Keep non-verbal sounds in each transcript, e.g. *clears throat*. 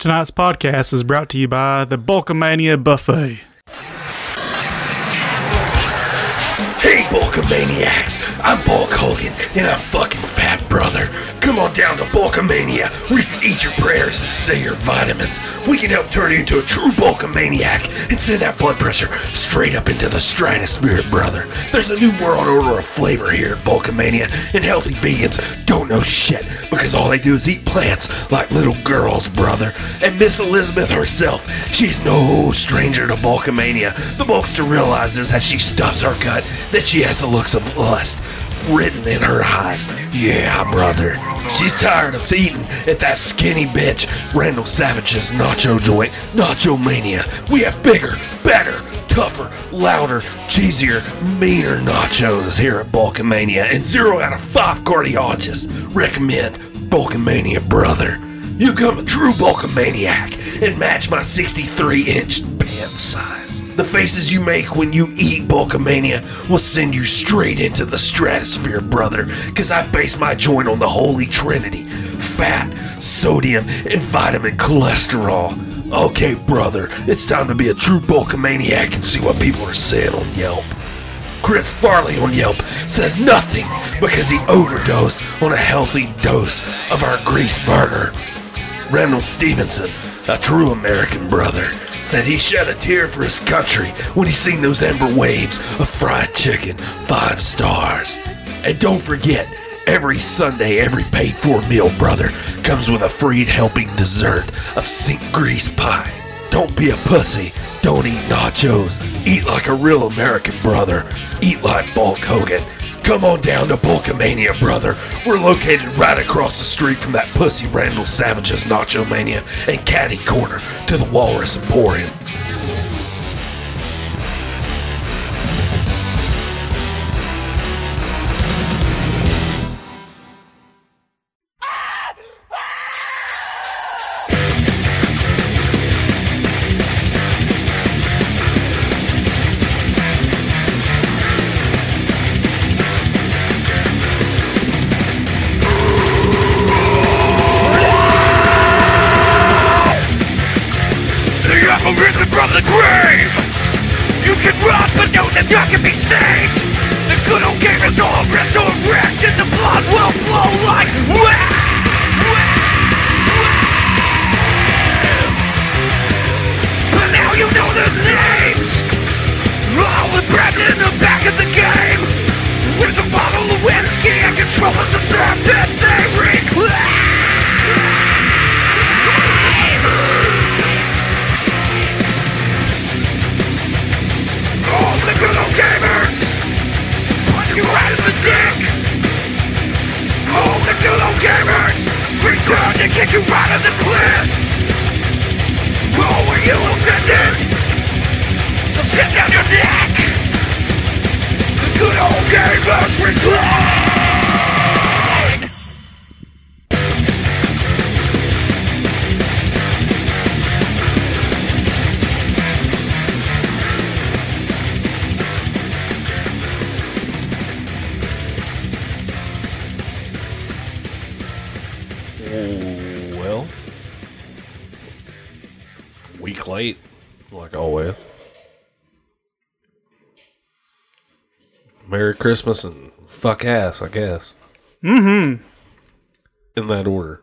Tonight's podcast is brought to you by the Bulkamania Buffet. Hey, Bulkamaniacs! I'm Bulk Hogan, and I'm fucking fat, brother. Come on down to Bulkamania, We can eat your prayers and say your vitamins. We can help turn you into a true Bulkamaniac and send that blood pressure straight up into the stratosphere, brother. There's a new world order of flavor here at Bulkamania, and healthy vegans don't know shit because all they do is eat plants like little girls, brother. And Miss Elizabeth herself, she's no stranger to Bulkamania. The Bulkster realizes as she stuffs her gut that she has the looks of lust written in her eyes. Yeah, brother. She's tired of eating at that skinny bitch, Randall Savage's nacho joint, Nacho Mania. We have bigger, better, tougher, louder, cheesier, meaner nachos here at Bulkamania, and zero out of five cardiologists recommend Bulkamania, brother. You become a true Bulkamaniac and match my 63 inch pant size. The faces you make when you eat Bulkamania will send you straight into the stratosphere, brother, because I base my joint on the holy trinity fat, sodium, and vitamin cholesterol. Okay, brother, it's time to be a true Bulkamaniac and see what people are saying on Yelp. Chris Farley on Yelp says nothing because he overdosed on a healthy dose of our grease burger. Randall Stevenson, a true American brother, said he shed a tear for his country when he seen those amber waves of fried chicken, five stars. And don't forget, every Sunday, every paid for meal, brother, comes with a free helping dessert of sink grease pie. Don't be a pussy. Don't eat nachos. Eat like a real American brother. Eat like Bulk Hogan. Come on down to Bulkamania, brother. We're located right across the street from that pussy Randall Savage's Nacho Mania and Caddy Corner to the Walrus Emporium. Late, like always. Merry Christmas and fuck ass, I guess. Mm-hmm. In that order.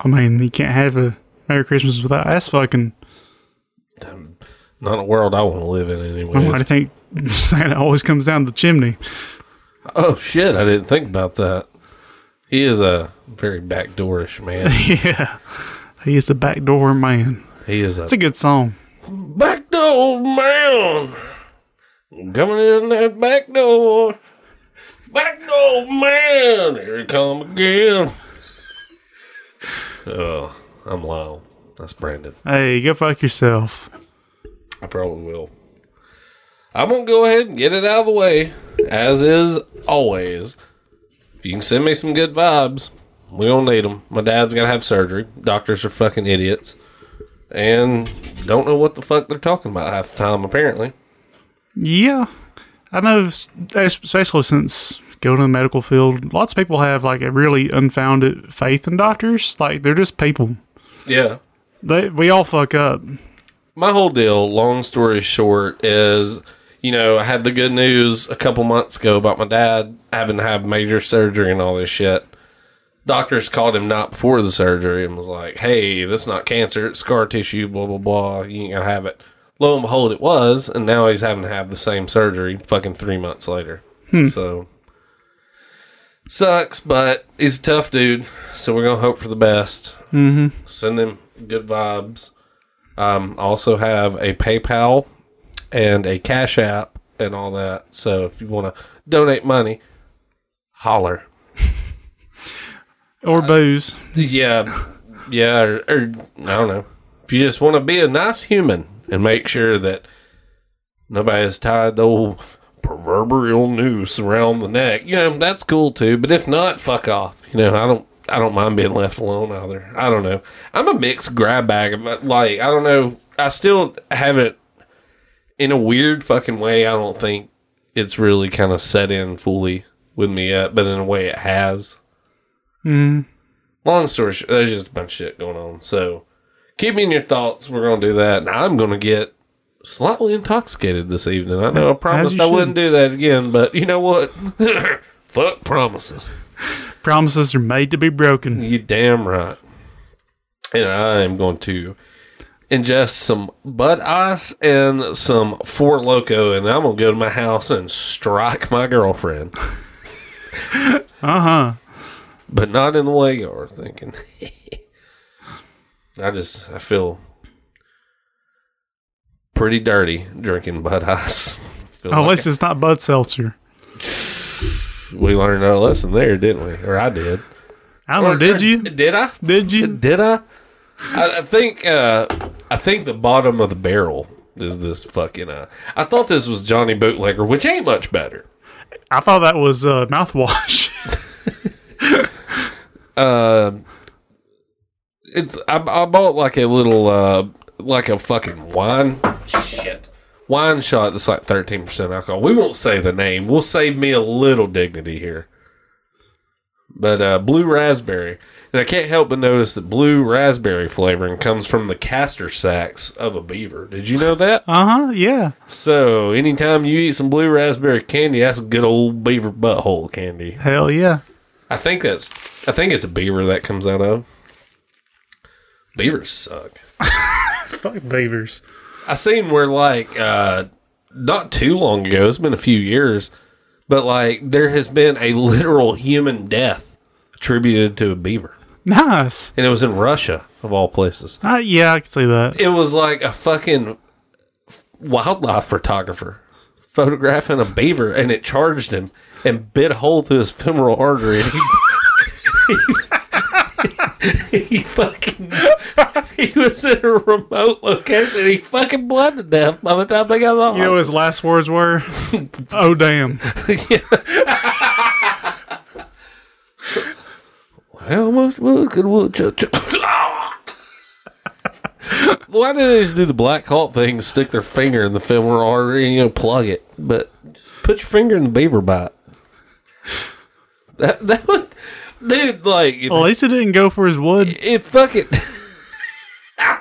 I mean, you can't have a Merry Christmas without ass fucking. Not a world I want to live in anyway. I think Santa always comes down the chimney. oh shit, I didn't think about that. He is a very backdoorish man. *laughs* yeah. He is a backdoor man. He is a It's a good song. back door man. Coming in that back door. Back door man. Here he come again. Oh, I'm Lyle. That's Brandon. Hey, go fuck yourself. I probably will. I'm gonna go ahead and get it out of the way, as is always. If you can send me some good vibes, we don't need them. My dad's gotta have surgery. Doctors are fucking idiots, and don't know what the fuck they're talking about half the time. Apparently, Yeah. I know, especially since going to the medical field, lots of people have like a really unfounded faith in doctors. Like, they're just people. yeah. They, we all fuck up. my whole deal, long story short, is you know, I had the good news a couple months ago about my dad having to have major surgery and all this shit. Doctors called him not before the surgery and was like, hey, this is not cancer, it's scar tissue, blah, blah, blah. You ain't gonna have it. Lo and behold, it was, and now he's having to have the same surgery fucking three months later. So, sucks, but he's a tough dude, so we're gonna hope for the best. Mm-hmm. Send him good vibes. Um, also have a PayPal and a Cash App and all that. So if you want to donate money, holler. Or uh, booze. Yeah, yeah, or, or I don't know. If you just want to be a nice human and make sure that nobody has tied the old proverbial noose around the neck, you know that's cool too. But if not, fuck off. You know I don't. I don't mind being left alone either. I don't know. I'm a mixed grab bag. But like I don't know. I still haven't. In a weird fucking way, I don't think it's really kind of set in fully with me yet. But in a way, it has Mm. long story short, there's just a bunch of shit going on. So keep me in your thoughts. We're gonna do that, and I'm gonna get slightly intoxicated this evening. I know I promised I should. wouldn't do that again, but you know what? *laughs* Fuck promises. Promises are made to be broken. You damn right. And I am going to ingest some Bud Ice and some Four Loco, and I'm gonna go to my house and strike my girlfriend. *laughs* Uh huh. But not in the way you're thinking. *laughs* I just I feel pretty dirty drinking Bud Ice. *laughs* Feel like Unless it's not Bud Seltzer. *sighs* we learned our lesson there, didn't we? Or I did. I don't know. Did or- you? Did I? Did you? Did I? I, I think uh, I think the bottom of the barrel is this fucking. Uh, I thought this was Johnny Bootlegger, which ain't much better. I thought that was uh, mouthwash. *laughs* Uh, it's I, I bought like a little uh like a fucking wine shit wine shot that's like thirteen percent alcohol. We won't say the name. We'll save me a little dignity here. But uh, blue raspberry, and I can't help but notice that blue raspberry flavoring comes from the castor sacs of a beaver. Did you know that? uh huh. Yeah. So anytime you eat some blue raspberry candy, that's good old beaver butthole candy. Hell yeah. I think that's I think it's a beaver that comes out of. Beavers suck. *laughs* Fuck beavers. I seen where like uh not too long ago, it's been a few years, but like there has been a literal human death attributed to a beaver. Nice. And it was in Russia of all places. Uh, yeah, I can see that. It was like a fucking wildlife photographer photographing a beaver and it charged him and bit a hole through his femoral artery. And *laughs* he, he fucking he was in a remote location and he fucking bled to death by the time they got the You know what his last words were? *laughs* oh damn. How *laughs* much wood could woodchuck? ch- Why do they just do the Black Hawk thing, and stick their finger in the femoral artery and you know plug it? But put your finger in the beaver bite. That that would, dude, like it, Well, at least it didn't go for his wood. it fucking. *laughs*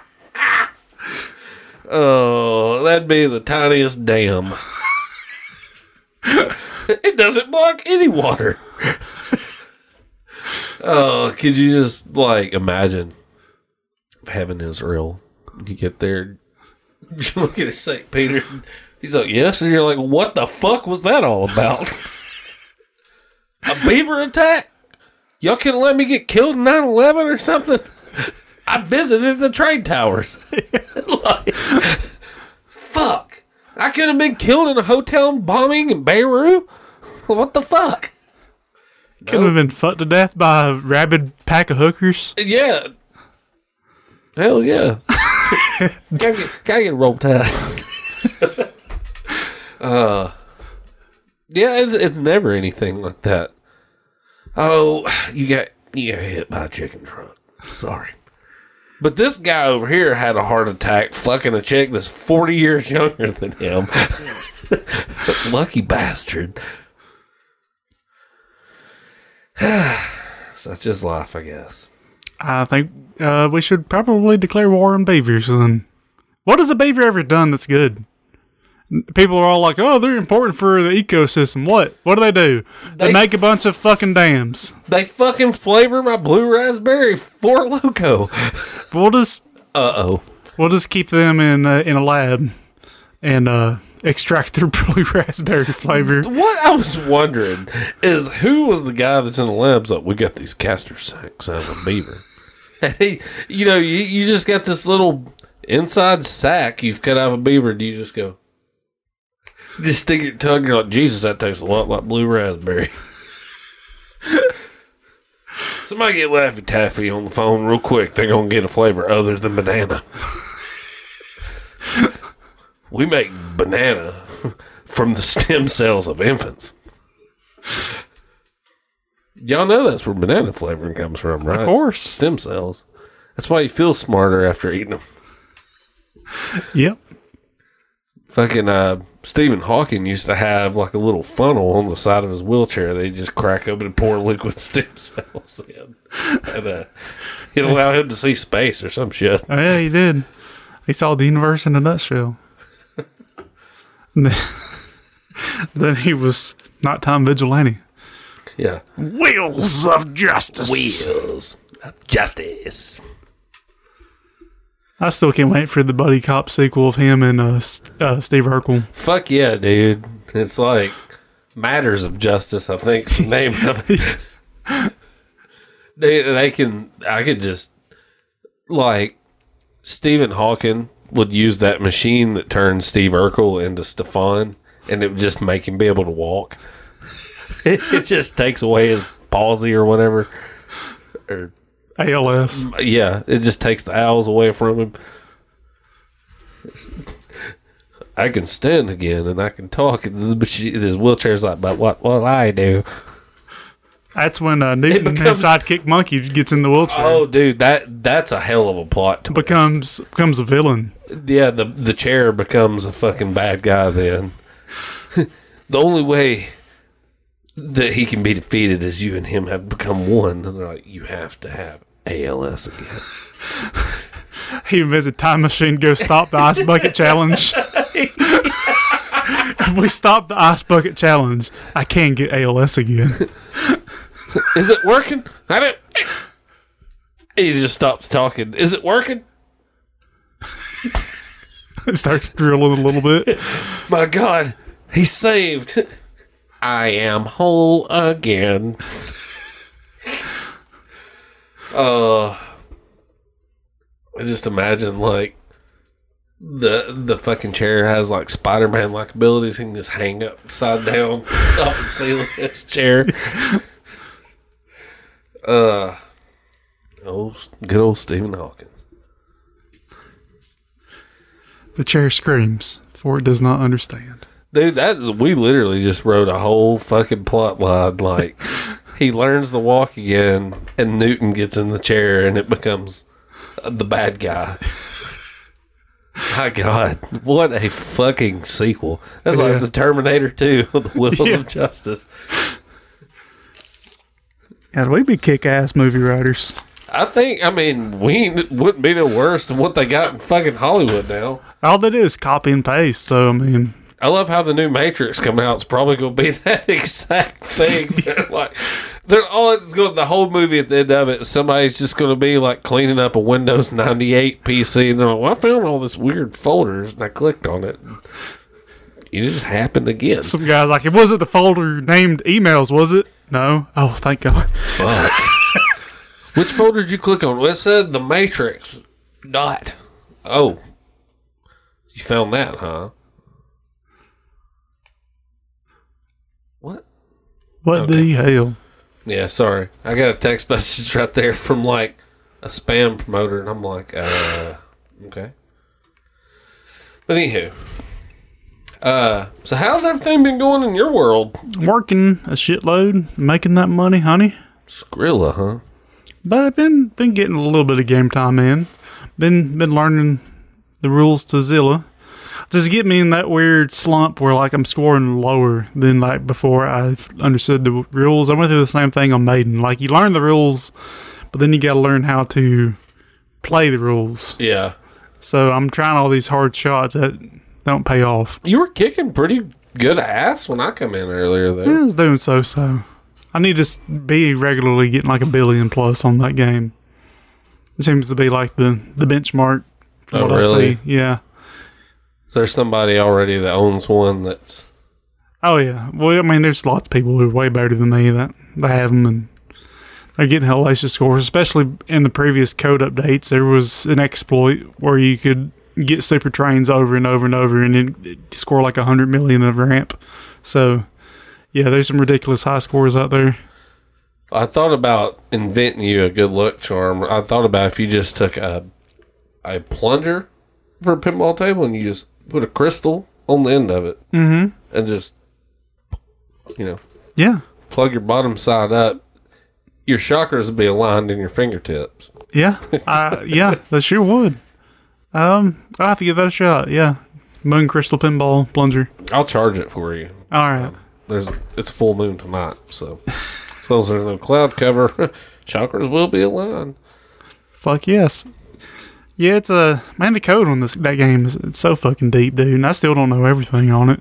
oh, that'd be the tiniest dam. it doesn't block any water. oh, could you just like imagine if heaven is real? You get there, you *laughs* look at St. Peter, he's like, Yes, and you're like, What the fuck was that all about? *laughs* A beaver attack? Y'all can let me get killed in 9 11 or something? I visited the trade towers. *laughs* Like, fuck. I could have been killed in a hotel bombing in Beirut? What the fuck? Could have been fucked to death by a rabid pack of hookers. Yeah. Hell yeah. *laughs* gotta, get, get rope tied. *laughs* uh, yeah, it's, it's never anything like that. Oh, you got you got hit by a chicken truck. Sorry. But this guy over here had a heart attack fucking a chick that's 40 years younger than him. *laughs* Lucky bastard. *sighs* Such is life, I guess. I think uh, we should probably declare war on beavers. Then, what has a beaver ever done that's good? People are all like, "Oh, they're important for the ecosystem." What? What do they do? They, They make a bunch of fucking dams. They fucking flavor my blue raspberry Four Loco. We'll just Uh oh. we'll just keep them in uh, in a lab and uh, extract their *laughs* blue raspberry flavor. What I was wondering is who was the guy that's in the labs like, we got these castor sacks out of a beaver. *laughs* And he, you know, you, you just got this little inside sack you've cut out of a beaver, and you just go, *laughs* just stick your tongue, you're like, Jesus, that tastes a lot like blue raspberry. *laughs* Somebody get Laffy Taffy on the phone real quick. They're to get a flavor other than banana. we make banana from the stem cells of infants. Y'all know that's where banana flavoring comes from, right? Of course. Stem cells. That's why you feel smarter after eating them. Yep. Fucking uh, Stephen Hawking used to have like a little funnel on the side of his wheelchair. They just crack open and pour *laughs* liquid stem cells in, and uh, it allow him to see space or some shit. Oh, yeah, he did. He saw the universe in a nutshell. Then, *laughs* then he was nighttime vigilante. Yeah, Wheels of justice. wheels of justice. I still can't wait for the buddy cop sequel of him and uh, uh, Steve Urkel. Fuck yeah, dude! It's like matters of justice. I think is the name of it. *laughs* they they can. I could just like Stephen Hawking would use that machine that turned Steve Urkel into Stefan, and it would just make him be able to walk. *laughs* it just takes away his palsy or whatever. Or ALS. yeah, it just takes the owls away from him. I can stand again and I can talk, and his wheelchair's like, but what will I do? That's when uh, Newton, becomes- his sidekick monkey, gets in the wheelchair. Oh, dude, that that's a hell of a plot. Twist. becomes becomes a villain. yeah, the the chair becomes a fucking bad guy. Then *laughs* the only way that he can be defeated as you and him have become one. And they're like, you have to have ALS again. *laughs* He invents a time machine, go stop the ice bucket challenge. *laughs* if we stop the ice bucket challenge, I can get ALS again. *laughs* Is it working? I don't. He just stops talking. Is it working? starts drilling a little bit. My God, he's saved. I am whole again. Uh, I just imagine like the the fucking chair has like Spider Man like abilities. He can just hang upside down *laughs* off the ceiling of his chair. Uh, oh, good old Stephen Hawking. The chair screams, for it does not understand. Dude, that we literally just wrote a whole fucking plot line. Like he learns to walk again, and Newton gets in the chair, and it becomes the bad guy. My God, what a fucking sequel! That's Yeah. like the Terminator Two, *laughs* the Wheels Yeah. of Justice. God, we be kick ass movie writers. I think, I mean, we wouldn't be the worst than what they got in fucking Hollywood now. All they do is copy and paste. So I mean, I love how the new Matrix coming out. It's probably going to be *laughs* that exact thing. *laughs* Like, they're all it's going. The whole movie at the end of it, somebody's just going to be like cleaning up a Windows ninety eight PC, and they're like, "Well, I found all this weird folders, and I clicked on it. and It just happened again. some guys like it wasn't the folder named emails, was it? No. Oh, thank God. Fuck. *laughs* Which folder did you click on? Well, it said the Matrix. Dot. Oh, you found that, huh? What? What the hell? Yeah, sorry. I got a text *laughs* message right there from like a spam promoter, and I'm like, uh, okay. But anywho, uh, so how's everything been going in your world? Working a shitload, making that money, honey. Skrilla, huh? But I've been been getting a little bit of game time in. Been been learning the rules to Zilla. Just get me in that weird slump where like I'm scoring lower than like before I've understood the rules. I went through the same thing on Maiden. Like you learn the rules but then you got to learn how to play the rules. Yeah. So I'm trying all these hard shots that don't pay off. You were kicking pretty good ass when I come in earlier, though. I was doing so so. I need to be regularly getting like a billion plus on that game. It seems to be like the the benchmark. from Oh, what I really? see. Yeah. There's somebody already that owns one that's. Oh yeah. Well, I mean, there's lots of people who are way better than me that they have them and they're getting hellacious scores. Especially in the previous code updates, there was an exploit where you could get super trains over and over and over and score like a hundred million of ramp. So yeah, there's some ridiculous high scores out there. I thought about inventing you a good luck charm. I thought about if you just took a a plunger for a pinball table and you just put a crystal on the end of it Mm-hmm. and just you know Yeah. plug your bottom side up. Your chakras would be aligned in your fingertips. Yeah, I, yeah, *laughs* that sure would. Um, I'll have to give that a shot. Yeah, moon crystal pinball plunger. I'll charge it for you. All right. There's it's full moon tonight, so as long as there's no cloud cover, *laughs* chakras will be aligned. Fuck yes. Yeah, it's a man. The code on this that game is it's so fucking deep, dude. And I still don't know everything on it.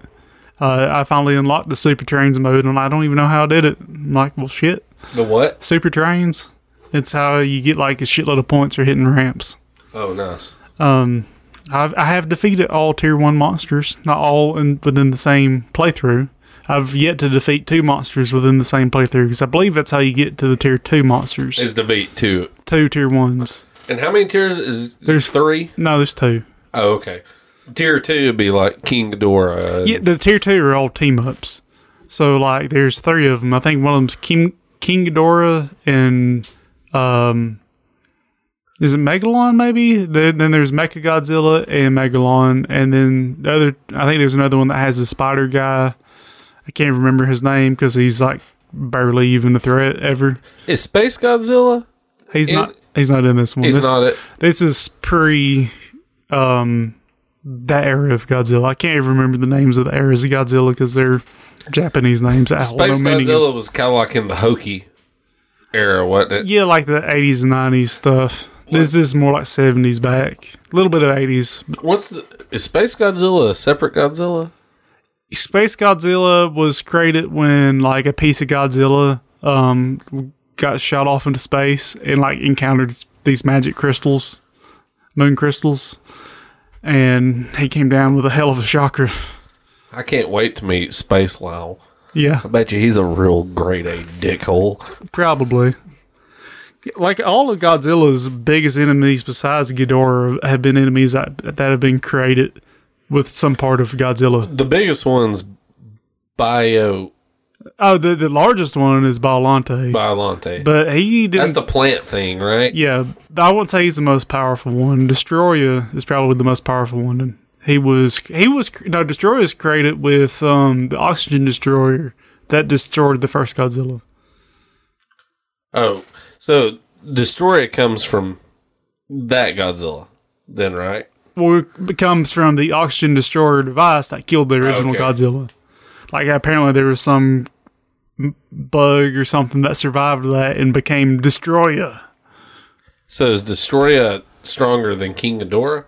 Uh, I finally unlocked the super trains mode, and I don't even know how I did it. I'm like, well, shit. The what? Super trains. It's how you get like a shitload of points for hitting ramps. Oh, nice. Um, I've I have defeated all tier one monsters, not all in within the same playthrough. I've yet to defeat two monsters within the same playthrough because I believe that's how you get to the tier two monsters. Is the beat two? two tier ones. And how many tiers is There's- there's three? No, there's two. Oh, okay. Tier two would be like King Ghidorah. and- Yeah, the tier two are all team ups. So like, there's three of them. I think one of them's King King Ghidorah and um, is it Megalon? Maybe. Then then there's Mecha Godzilla and Megalon, and then the other. I think there's another one that has a spider guy. I can't remember his name because he's like barely even a threat ever. Is Space Godzilla? He's not. He's not in this one. He's this, not it. This is pre um that era of Godzilla. I can't even remember the names of the eras of Godzilla because they're Japanese names. I Space Godzilla was kind of like in the hokey era, wasn't it? Yeah, like the eighties and nineties stuff. This is more like seventies back. A little bit of eighties. What's the is Space Godzilla a separate Godzilla? Space Godzilla was created when like a piece of Godzilla um got shot off into space and like encountered these magic crystals, moon crystals, and he came down with a hell of a shocker. I can't wait to meet Space Lyle. Yeah, I bet you he's a real grade A dickhole. probably. Like all of Godzilla's biggest enemies, besides Ghidorah, have been enemies that that have been created with some part of Godzilla. The biggest one's Bio Oh, the the largest one is Biolante, Biolante. but he didn't. That's the plant thing, right? Yeah, I wouldn't say he's the most powerful one. Destroyer is probably the most powerful one. He was he was no Destroyer is created with um the oxygen destroyer that destroyed the first Godzilla. Oh, so Destroyer comes from that Godzilla, then, right? Well, it comes from the oxygen destroyer device that killed the original Okay. Godzilla. Like apparently there was some bug or something that survived that and became Destroyer. So is Destroyer stronger than King Ghidorah?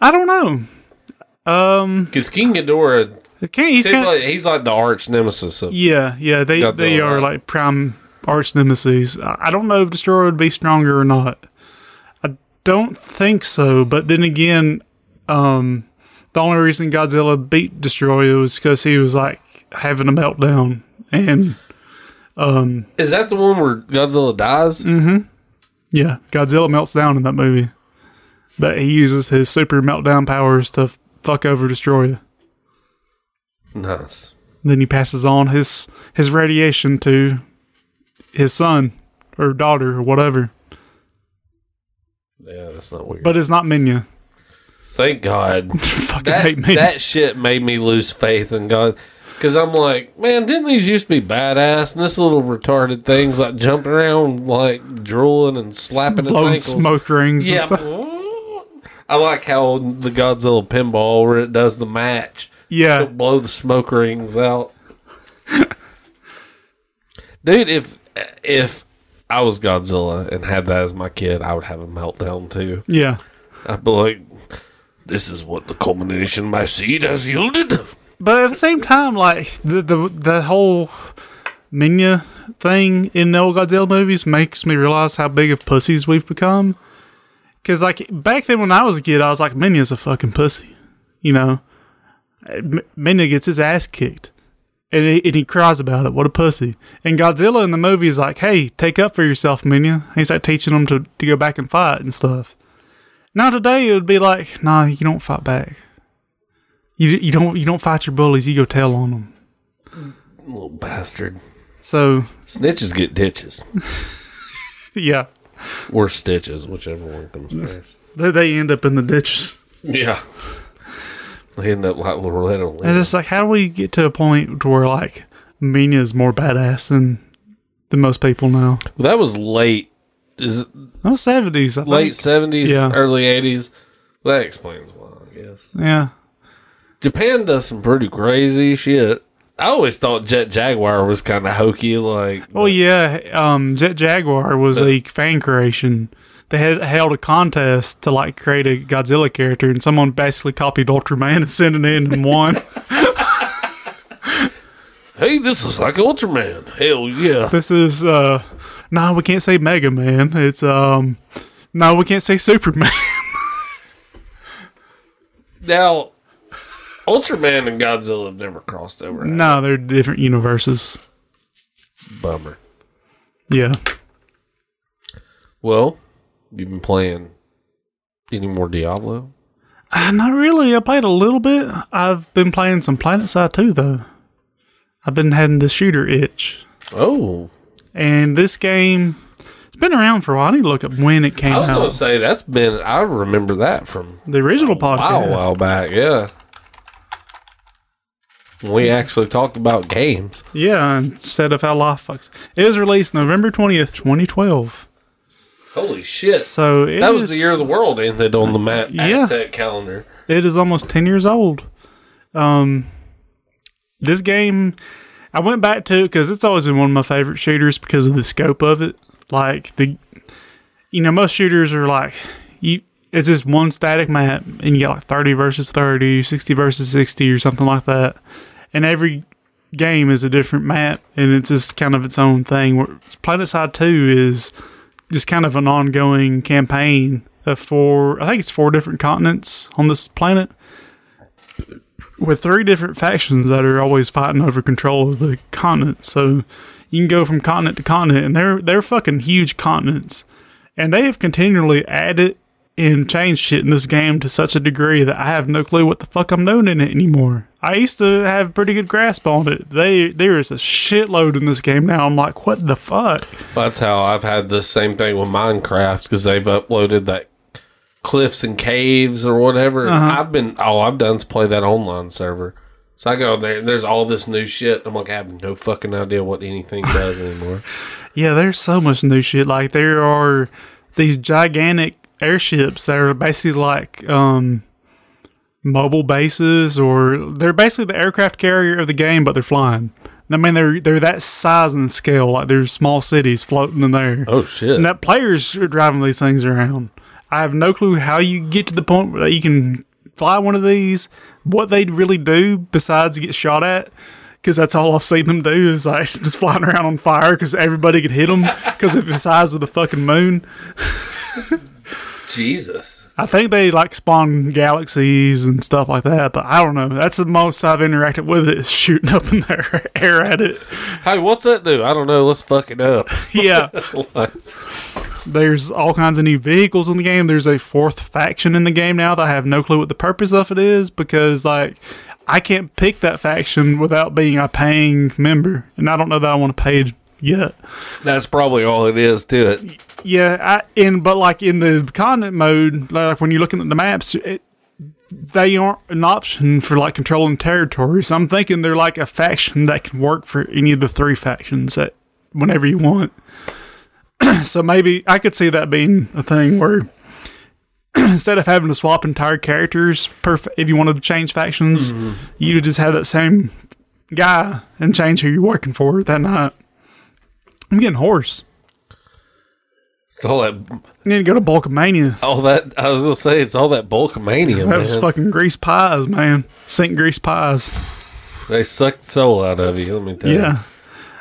I don't know. Um, Because King Ghidorah, he's he's kind like, he's like the arch nemesis of. Yeah, yeah, they Godzilla, they are like prime arch nemesis. I I don't know if Destroyer would be stronger or not. I don't think so, but then again, um, the only reason Godzilla beat Destroyer was because he was like having a meltdown, and Is that the one where Godzilla dies? Mm. yeah, Godzilla melts down in that movie. But he uses his super meltdown powers to fuck over Destroyer. Nice. Then he passes on his his radiation to his son or daughter or whatever. Yeah, that's not weird. But it's not Minya. Thank God. *laughs* Fucking that hate Minya. that shit made me lose faith in God. Because I'm like, man, didn't these used to be badass? And this little retarded thing's like jumping around, like drooling and slapping its ankles. smoke rings and Yeah. stuff. *laughs* I like how the Godzilla pinball where it does the match. Yeah. It'll blow the smoke rings out. *laughs* Dude, if if I was Godzilla and had that as my kid, I would have a meltdown too. Yeah. I'd be like, "This is what the culmination of my seed has yielded." But at the same time, like the the the whole Minya thing in the old Godzilla movies makes me realize how big of pussies we've become. Because like back then when I was a kid, I was like, Minya's a fucking pussy, you know. Minya gets his ass kicked, and he, and he cries about it. What a pussy! And Godzilla in the movie is like, "Hey, take up for yourself, Minya." He's like teaching him to to go back and fight and stuff. Now today it would be like, "Nah, you don't fight back." You you don't you don't fight your bullies. You go tell on them. Little bastard. So Snitches get ditches *laughs* yeah, or stitches, whichever one comes first. they, they end up in the ditches. Yeah. They end up like Loretta And it's like, how do we get to a point to where like Minya is more badass than than most people now? Well, that was late. Is it No seventies, late seventies, Yeah. early eighties? That explains why, I guess. Yeah, Japan does some pretty crazy shit. I always thought Jet Jaguar was kind of hokey, like. Oh yeah, um, Jet Jaguar was a fan creation. They had held a contest to like create a Godzilla character, and someone basically copied Ultraman and sent it in and won. *laughs* Hey, this is like Ultraman. Hell yeah. this is uh, no, we can't say Mega Man. It's um, no, we can't say Superman. *laughs* Now, Ultraman and Godzilla have never crossed over. no, they're different universes. Bummer. Yeah. Well, you've been playing any more Diablo? Uh, not really. I played a little bit. I've been playing some Planetside 2, though. I've been having the shooter itch. Oh, And this game, it's been around for a while. I need to look up when it came I was out. going to say that's been. I remember that from the original podcast. a while back. Yeah. We actually talked about games. Yeah, instead of how life fucks. It was released November 20th, 2012. Holy shit! So it that was is- the year of the world ended on the Ma- Yeah. Aztec calendar. it is almost 10 years old. Um, this game, I went back to because it's always been one of my favorite shooters because of the scope of it. Like the, you know, most shooters are like you. It's just one static map, and you get like 30 versus 30, 60 versus 60, or something like that. And every game is a different map, and it's just kind of its own thing. Where Planetside 2 is just kind of an ongoing campaign of four, I think it's four different continents on this planet with three different factions that are always fighting over control of the continent. So you can go from continent to continent, and they're they're fucking huge continents, and they have continually added and changed shit in this game to such a degree that I have no clue what the fuck I'm doing in it anymore. I used to have a pretty good grasp on it. They there is a shitload in this game now. I'm like, what the fuck? That's how I've had the same thing with Minecraft because they've uploaded that cliffs and caves or whatever. Uh-huh. I've been all I've done is play that online server. So I go there and there's all this new shit. I'm like, I have no fucking idea what anything does *laughs* anymore. Yeah, there's so much new shit. Like there are these gigantic airships that are basically like um mobile bases or they're basically the aircraft carrier of the game but they're flying. I mean they're they're that size and scale, like there's small cities floating in there. Oh shit! And that players are driving these things around. I have no clue how you get to the point where you can fly one of these, what they'd really do besides get shot at. Because that's all I've seen them do is like *laughs* just flying around on fire because everybody could hit them because of the size of the fucking moon. *laughs* Jesus. I think they like spawn galaxies and stuff like that, but I don't know. That's the most I've interacted with it is *laughs* shooting up in their *laughs* air at it. Hey, what's that do? I don't know. Let's fuck it up. *laughs* Yeah. There's all kinds of new vehicles in the game. There's a fourth faction in the game now that I have no clue what the purpose of it is because like I can't pick that faction without being a paying member, and I don't know that I want to pay yet. That's probably all it is to it. Yeah, I in but like in the continent mode, like when you're looking at the maps, it, they aren't an option for like controlling territory. So I'm thinking they're like a faction that can work for any of the three factions that whenever you want. *clears throat* so maybe I could see that being a thing where *clears throat* instead of having to swap entire characters per if you wanted to change factions, mm-hmm. you just have that same guy and change who you're working for that night. I'm getting hoarse. It's all that, You need to go to Bulkamania. all that. I was gonna say it's all that Bulkamania, Those man. fucking grease pies, man. Sink grease pies. They suck the soul out of you. Let me tell you. Yeah.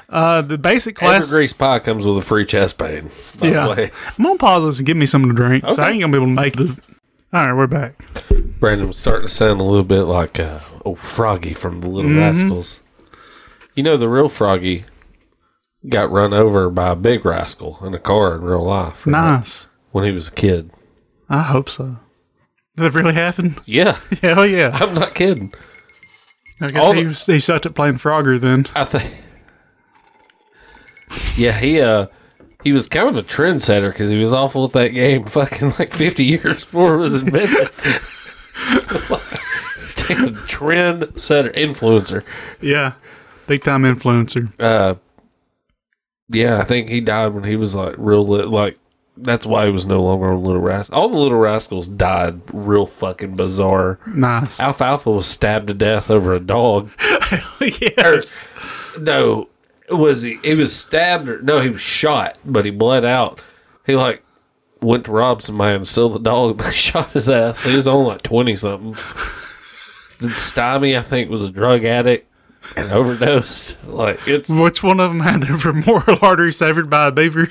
Uh, the basic Every class. grease pie comes with a free chest pain. By yeah. the way, I'm gonna pause this and give me something to drink. So I ain't gonna be able to make the. All right, we're back. Brandon was starting to sound a little bit like uh, old Froggy from the Little Rascals. You know, the real Froggy got run over by a big rascal in a car in real life. right? Nice. When he was a kid. I hope so. Did it really happen? Yeah, *laughs* Hell yeah. I'm not kidding. I guess all he, was, he sucked at playing Frogger then. I think. Yeah, he uh he was kind of a trendsetter because he was awful at that game, *laughs* fucking like 50 years before it was invented. *laughs* A trendsetter influencer. Yeah. Big time influencer. Uh, yeah, I think he died when he was like real lit. Like that's why he was no longer on Little Rascals. All the Little Rascals died real fucking bizarre. Nice. Alfalfa was stabbed to death over a dog. *laughs* yes. Er, no, was he? He was stabbed or no? He was shot, but he bled out. He like went to rob somebody and steal the dog. *laughs* They shot his ass. He was only like twenty something. *laughs* Then Stymie, I think, was a drug addict and overdosed. Like it's Which one of them had their femoral artery severed by a beaver?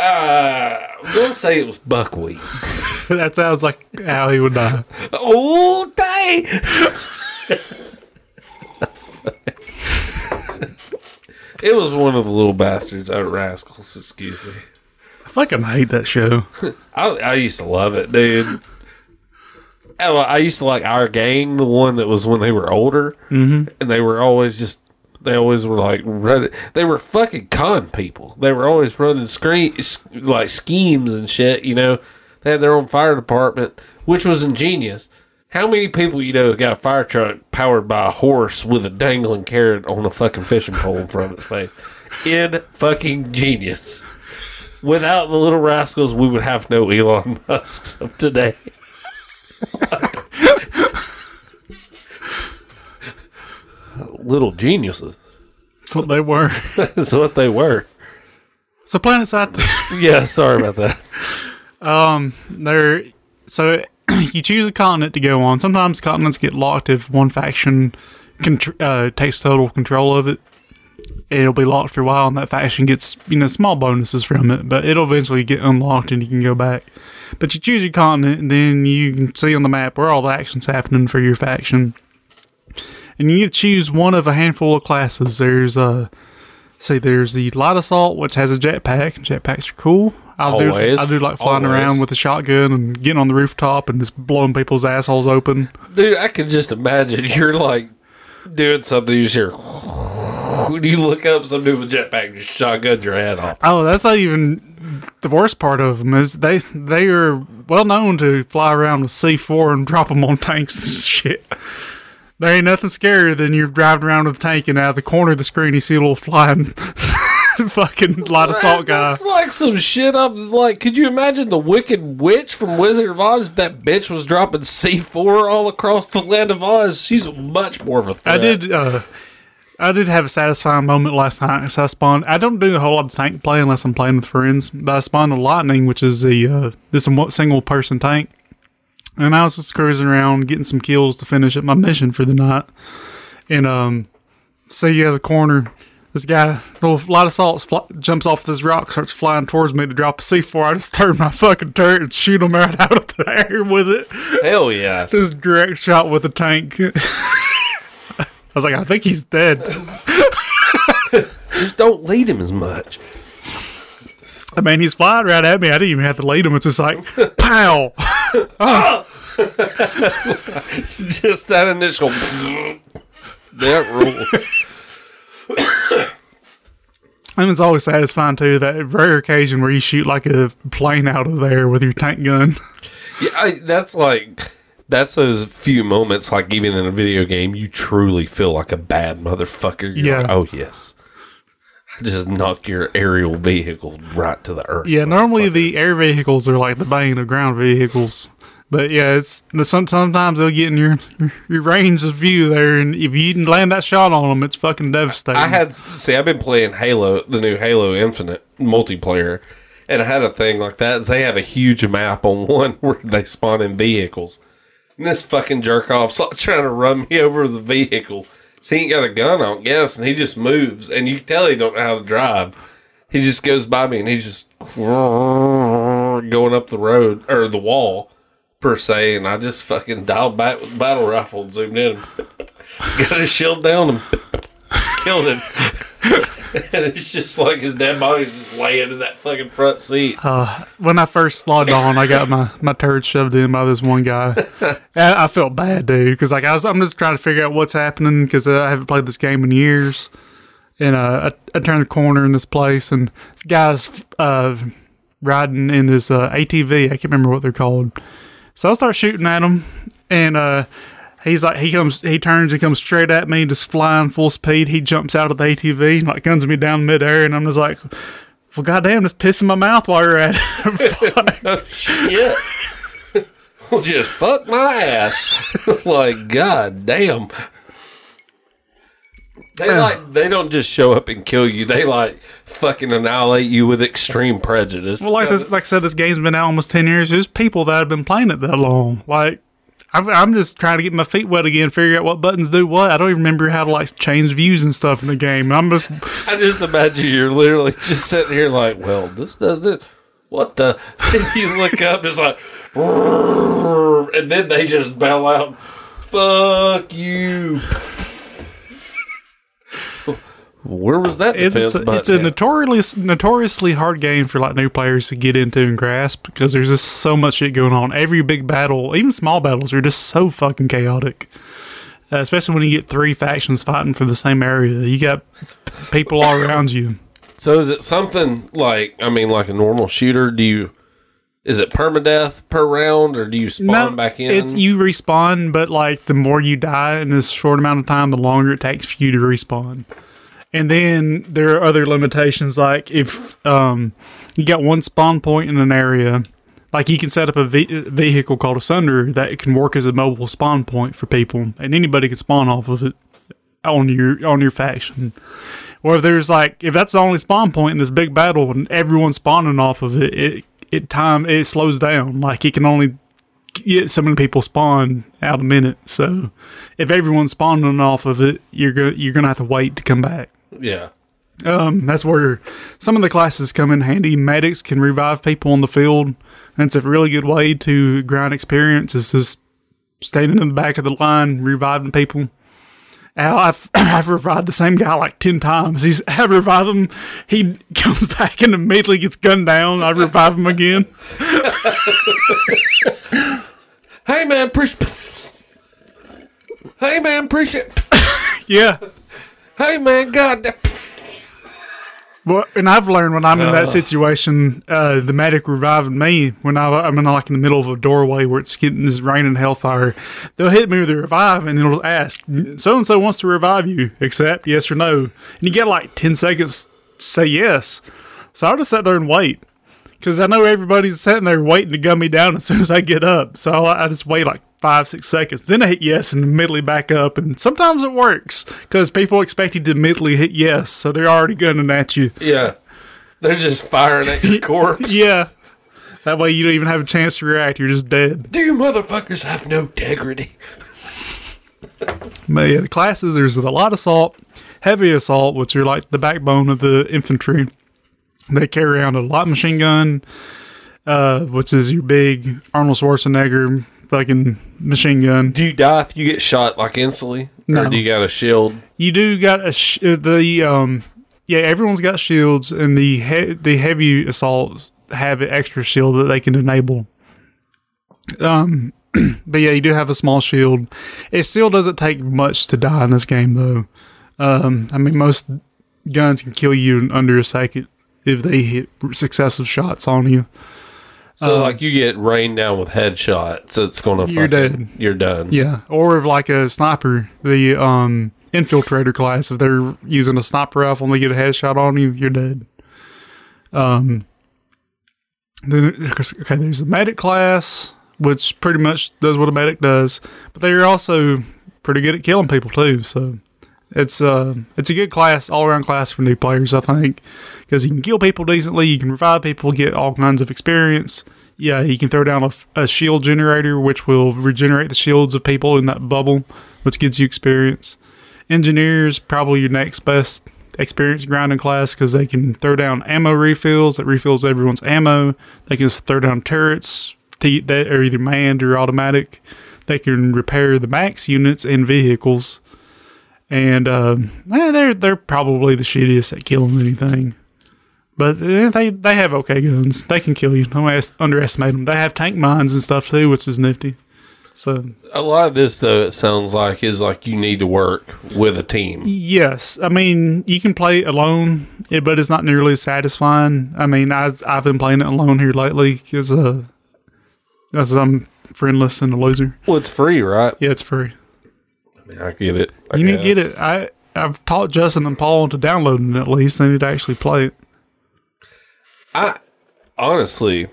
Uh, I'm gonna say it was buckwheat. *laughs* that sounds like how he would die. Oh, day! it was one of the little bastards of Rascals. Excuse me. I fucking hate that show. *laughs* I, I used to love it, dude. I, I used to like our gang, the one that was when they were older, mm-hmm. and they were always just. They always were like running. They were fucking con people. They were always running screen like schemes and shit. You know, they had their own fire department, which was ingenious. How many people you know got a fire truck powered by a horse with a dangling carrot on a fucking fishing pole in front of its face? In fucking genius. Without the little rascals, we would have no Elon *laughs* Musks of today. Little geniuses. That's what they were. *laughs* That's what they were. So Planetside, Yeah, sorry about that. um, they're so *clears throat* you choose a continent to go on. Sometimes continents get locked if one faction contr- uh, takes total control of it. It'll be locked for a while, and that faction gets you know small bonuses from it, but it'll eventually get unlocked and you can go back. But you choose your continent, and then you can see on the map where all the action's happening for your faction. And you need to choose one of a handful of classes. There's uh see there's the light assault, which has a jetpack. Jetpacks are cool. I do Always. I do like flying Always. around with a shotgun and getting on the rooftop and just blowing people's assholes open. Dude, I can just imagine *laughs* you're like doing something, you just hear. When you look up, some dude with a jetpack just shotgun your head off. Oh, that's not even the worst part of them is they they are well known to fly around with C four and drop them on tanks and *laughs* shit. There ain't nothing scarier than you're driving around with a tank and out of the corner of the screen you see a little flying *laughs* fucking light assault guy. That's like some shit up. Like, could you imagine the Wicked Witch from Wizard of Oz? If that bitch was dropping C4 all across the land of Oz, she's much more of a threat. I did. Uh, I did have a satisfying moment last night. So I spawned. I don't do a whole lot of tank play unless I'm playing with friends. But I spawned a lightning, which is the uh, this single person tank, and I was just cruising around getting some kills to finish up my mission for the night. And um, see out of the corner, this guy, little light assault, fly, jumps off this rock, starts flying towards me to drop a C4. I just turn my fucking turret and shoot him right *laughs* out of the air with it. Hell yeah. This direct shot with a tank. *laughs* I was like, I think he's dead. Just don't lead him as much. I mean, he's flying right at me. I didn't even have to lead him. It's just like, pow. *laughs* Ah. *laughs* Just that initial. that rules. And it's always satisfying, too, that rare occasion where you shoot like a plane out of there with your tank gun. Yeah, I, that's like. That's those few moments, like even in a video game, you truly feel like a bad motherfucker. You're Yeah. like, oh, yes. I just knock your aerial vehicle right to the earth. Yeah, normally the air vehicles are like the bane of ground vehicles. But yeah, it's some, sometimes they'll get in your, your your range of view there, and if you didn't land that shot on them, it's fucking devastating. I had see, I've been playing Halo, the new Halo Infinite multiplayer, and I had a thing like that. they have a huge map on *laughs* one where they spawn in vehicles, and this fucking jerk off's like trying to run me *laughs* over the vehicle. So he ain't got a gun, I don't guess, and he just moves, and you tell he don't know how to drive. He just goes by me, and he's just *laughs* going up the road or the wall per se, and I just fucking dialed back with battle rifle and zoomed in, *laughs* got his shield down and killed him. *laughs* and it's just like his dead body's just laying in that fucking front seat. Uh, when I first logged on, I got my, my turd shoved in by this one guy. *laughs* And I felt bad, dude, because like I was, I'm just trying to figure out what's happening because I haven't played this game in years. And uh, I, I turned the corner in this place, and this guy's uh, riding in this uh, ATV. I can't remember what they're called. So I start shooting at him, and uh, he's like, he comes, he turns, he comes straight at me, just flying full speed. He jumps out of the ATV, like guns me down midair, and I'm just like, well, goddamn, just pissing my mouth while you're at it. *laughs* *laughs* Shit. *laughs* well, just fuck my ass. like, god damn. They like they don't just show up and kill you. They like fucking annihilate you with extreme prejudice. well, like this, like I said, this game's been out almost ten years. There's people that have been playing it that long. Like, I'm, just trying to get my feet wet again, figure out what buttons do what. I don't even remember how to like change views and stuff in the game. I'm just *laughs* I just imagine you're literally just sitting here like, well, this does this. What the? *laughs* And you look up, it's like, and then they just bell out, "Fuck you." Where was that defense it's button? it's a notoriously notoriously hard game for like new players to get into and grasp because there's just so much shit going on. Every big battle, even small battles, are just so fucking chaotic. Uh, especially when you get three factions fighting for the same area, you got people all around you. *coughs* So is it something like I mean, like a normal shooter? Do you is it permadeath per round, or do you spawn back in? It's you respawn, but like the more you die in this short amount of time, the longer it takes for you to respawn. And then there are other limitations, like if um, you got one spawn point in an area, like you can set up a ve- vehicle called a Sunder that can work as a mobile spawn point for people, and anybody can spawn off of it on your on your faction. Or if there's like if that's the only spawn point in this big battle and everyone's spawning off of it, it it time it slows down. Like it can only get so many people spawn out a minute. So if everyone's spawning off of it, you're gonna you're gonna have to wait to come back. Yeah. Um, that's where some of the classes come in handy. Medics can revive people on the field, and it's a really good way to grind experience. Is just standing in the back of the line reviving people. Al, I've *clears throat* I've revived the same guy like ten times. He's I revive him. He *laughs* comes back and immediately gets gunned down. I revive him again. *laughs* Hey man, appreciate. *laughs* Hey man, appreciate. Yeah. Hey man, God. Well, and I've learned when I'm in that situation, uh, the medic reviving me when I, I'm in like in the middle of a doorway where it's getting this raining hellfire. They'll hit me with a revive and it'll ask, so and so wants to revive you, accept yes or no. And you get like 10 seconds to say yes. So I'll just sit there and wait because I know everybody's sitting there waiting to gun me down as soon as I get up. So I I just wait like five, six seconds. Then I hit yes and immediately back up. And sometimes it works because people expect you to immediately hit yes. So they're already gunning at you. Yeah, they're just firing at your *laughs* corpse. Yeah. That way you don't even have a chance to react. You're just dead. Do you motherfuckers have no integrity? But yeah, the classes, there's a lot of assault, heavy assault, which are like the backbone of the infantry. They carry around a light machine gun, uh, which is your big Arnold Schwarzenegger fucking machine gun. Do you die if you get shot like instantly, No. or do you got a shield? You do got a sh- uh, the um yeah everyone's got shields and the he- the heavy assaults have an extra shield that they can enable. Um, *clears throat* but yeah, you do have a small shield. It still doesn't take much to die in this game though. Um, I mean most guns can kill you in under a second if they hit successive shots on you. So like you get rained down with headshots, it's gonna You're fucking- dead. You're done. Yeah, or if like a sniper, the um infiltrator class, if they're using a sniper rifle and they get a headshot on you, you're dead. Um, then okay, there's a medic class, which pretty much does what a medic does. But they're also pretty good at killing people too. So it's uh it's a good class, all around class for new players, I think, because you can kill people decently, you can revive people, get all kinds of experience. Yeah, you can throw down a shield generator, which will regenerate the shields of people in that bubble, which gives you experience. Engineers probably your next best experience grinding class because they can throw down ammo refills that refills everyone's ammo. They can throw down turrets that are either manned or automatic. They can repair the max units and vehicles, and um, eh, they're they're probably the shittiest at killing anything. But eh, they they have okay guns. They can kill you. Don't underestimate them. They have tank mines and stuff too, which is nifty. So A lot of this, though, it sounds like is like you need to work with a team. Yes, I mean you can play alone, eh, but it's not nearly as satisfying. I mean, I, I've been playing it alone here lately because uh, because I'm friendless and a loser. Well, it's free, right? Yeah, it's free. I mean, I get it. I you need to get it. I I've taught Justin and Paul to download it at least. They need to actually play it. I honestly,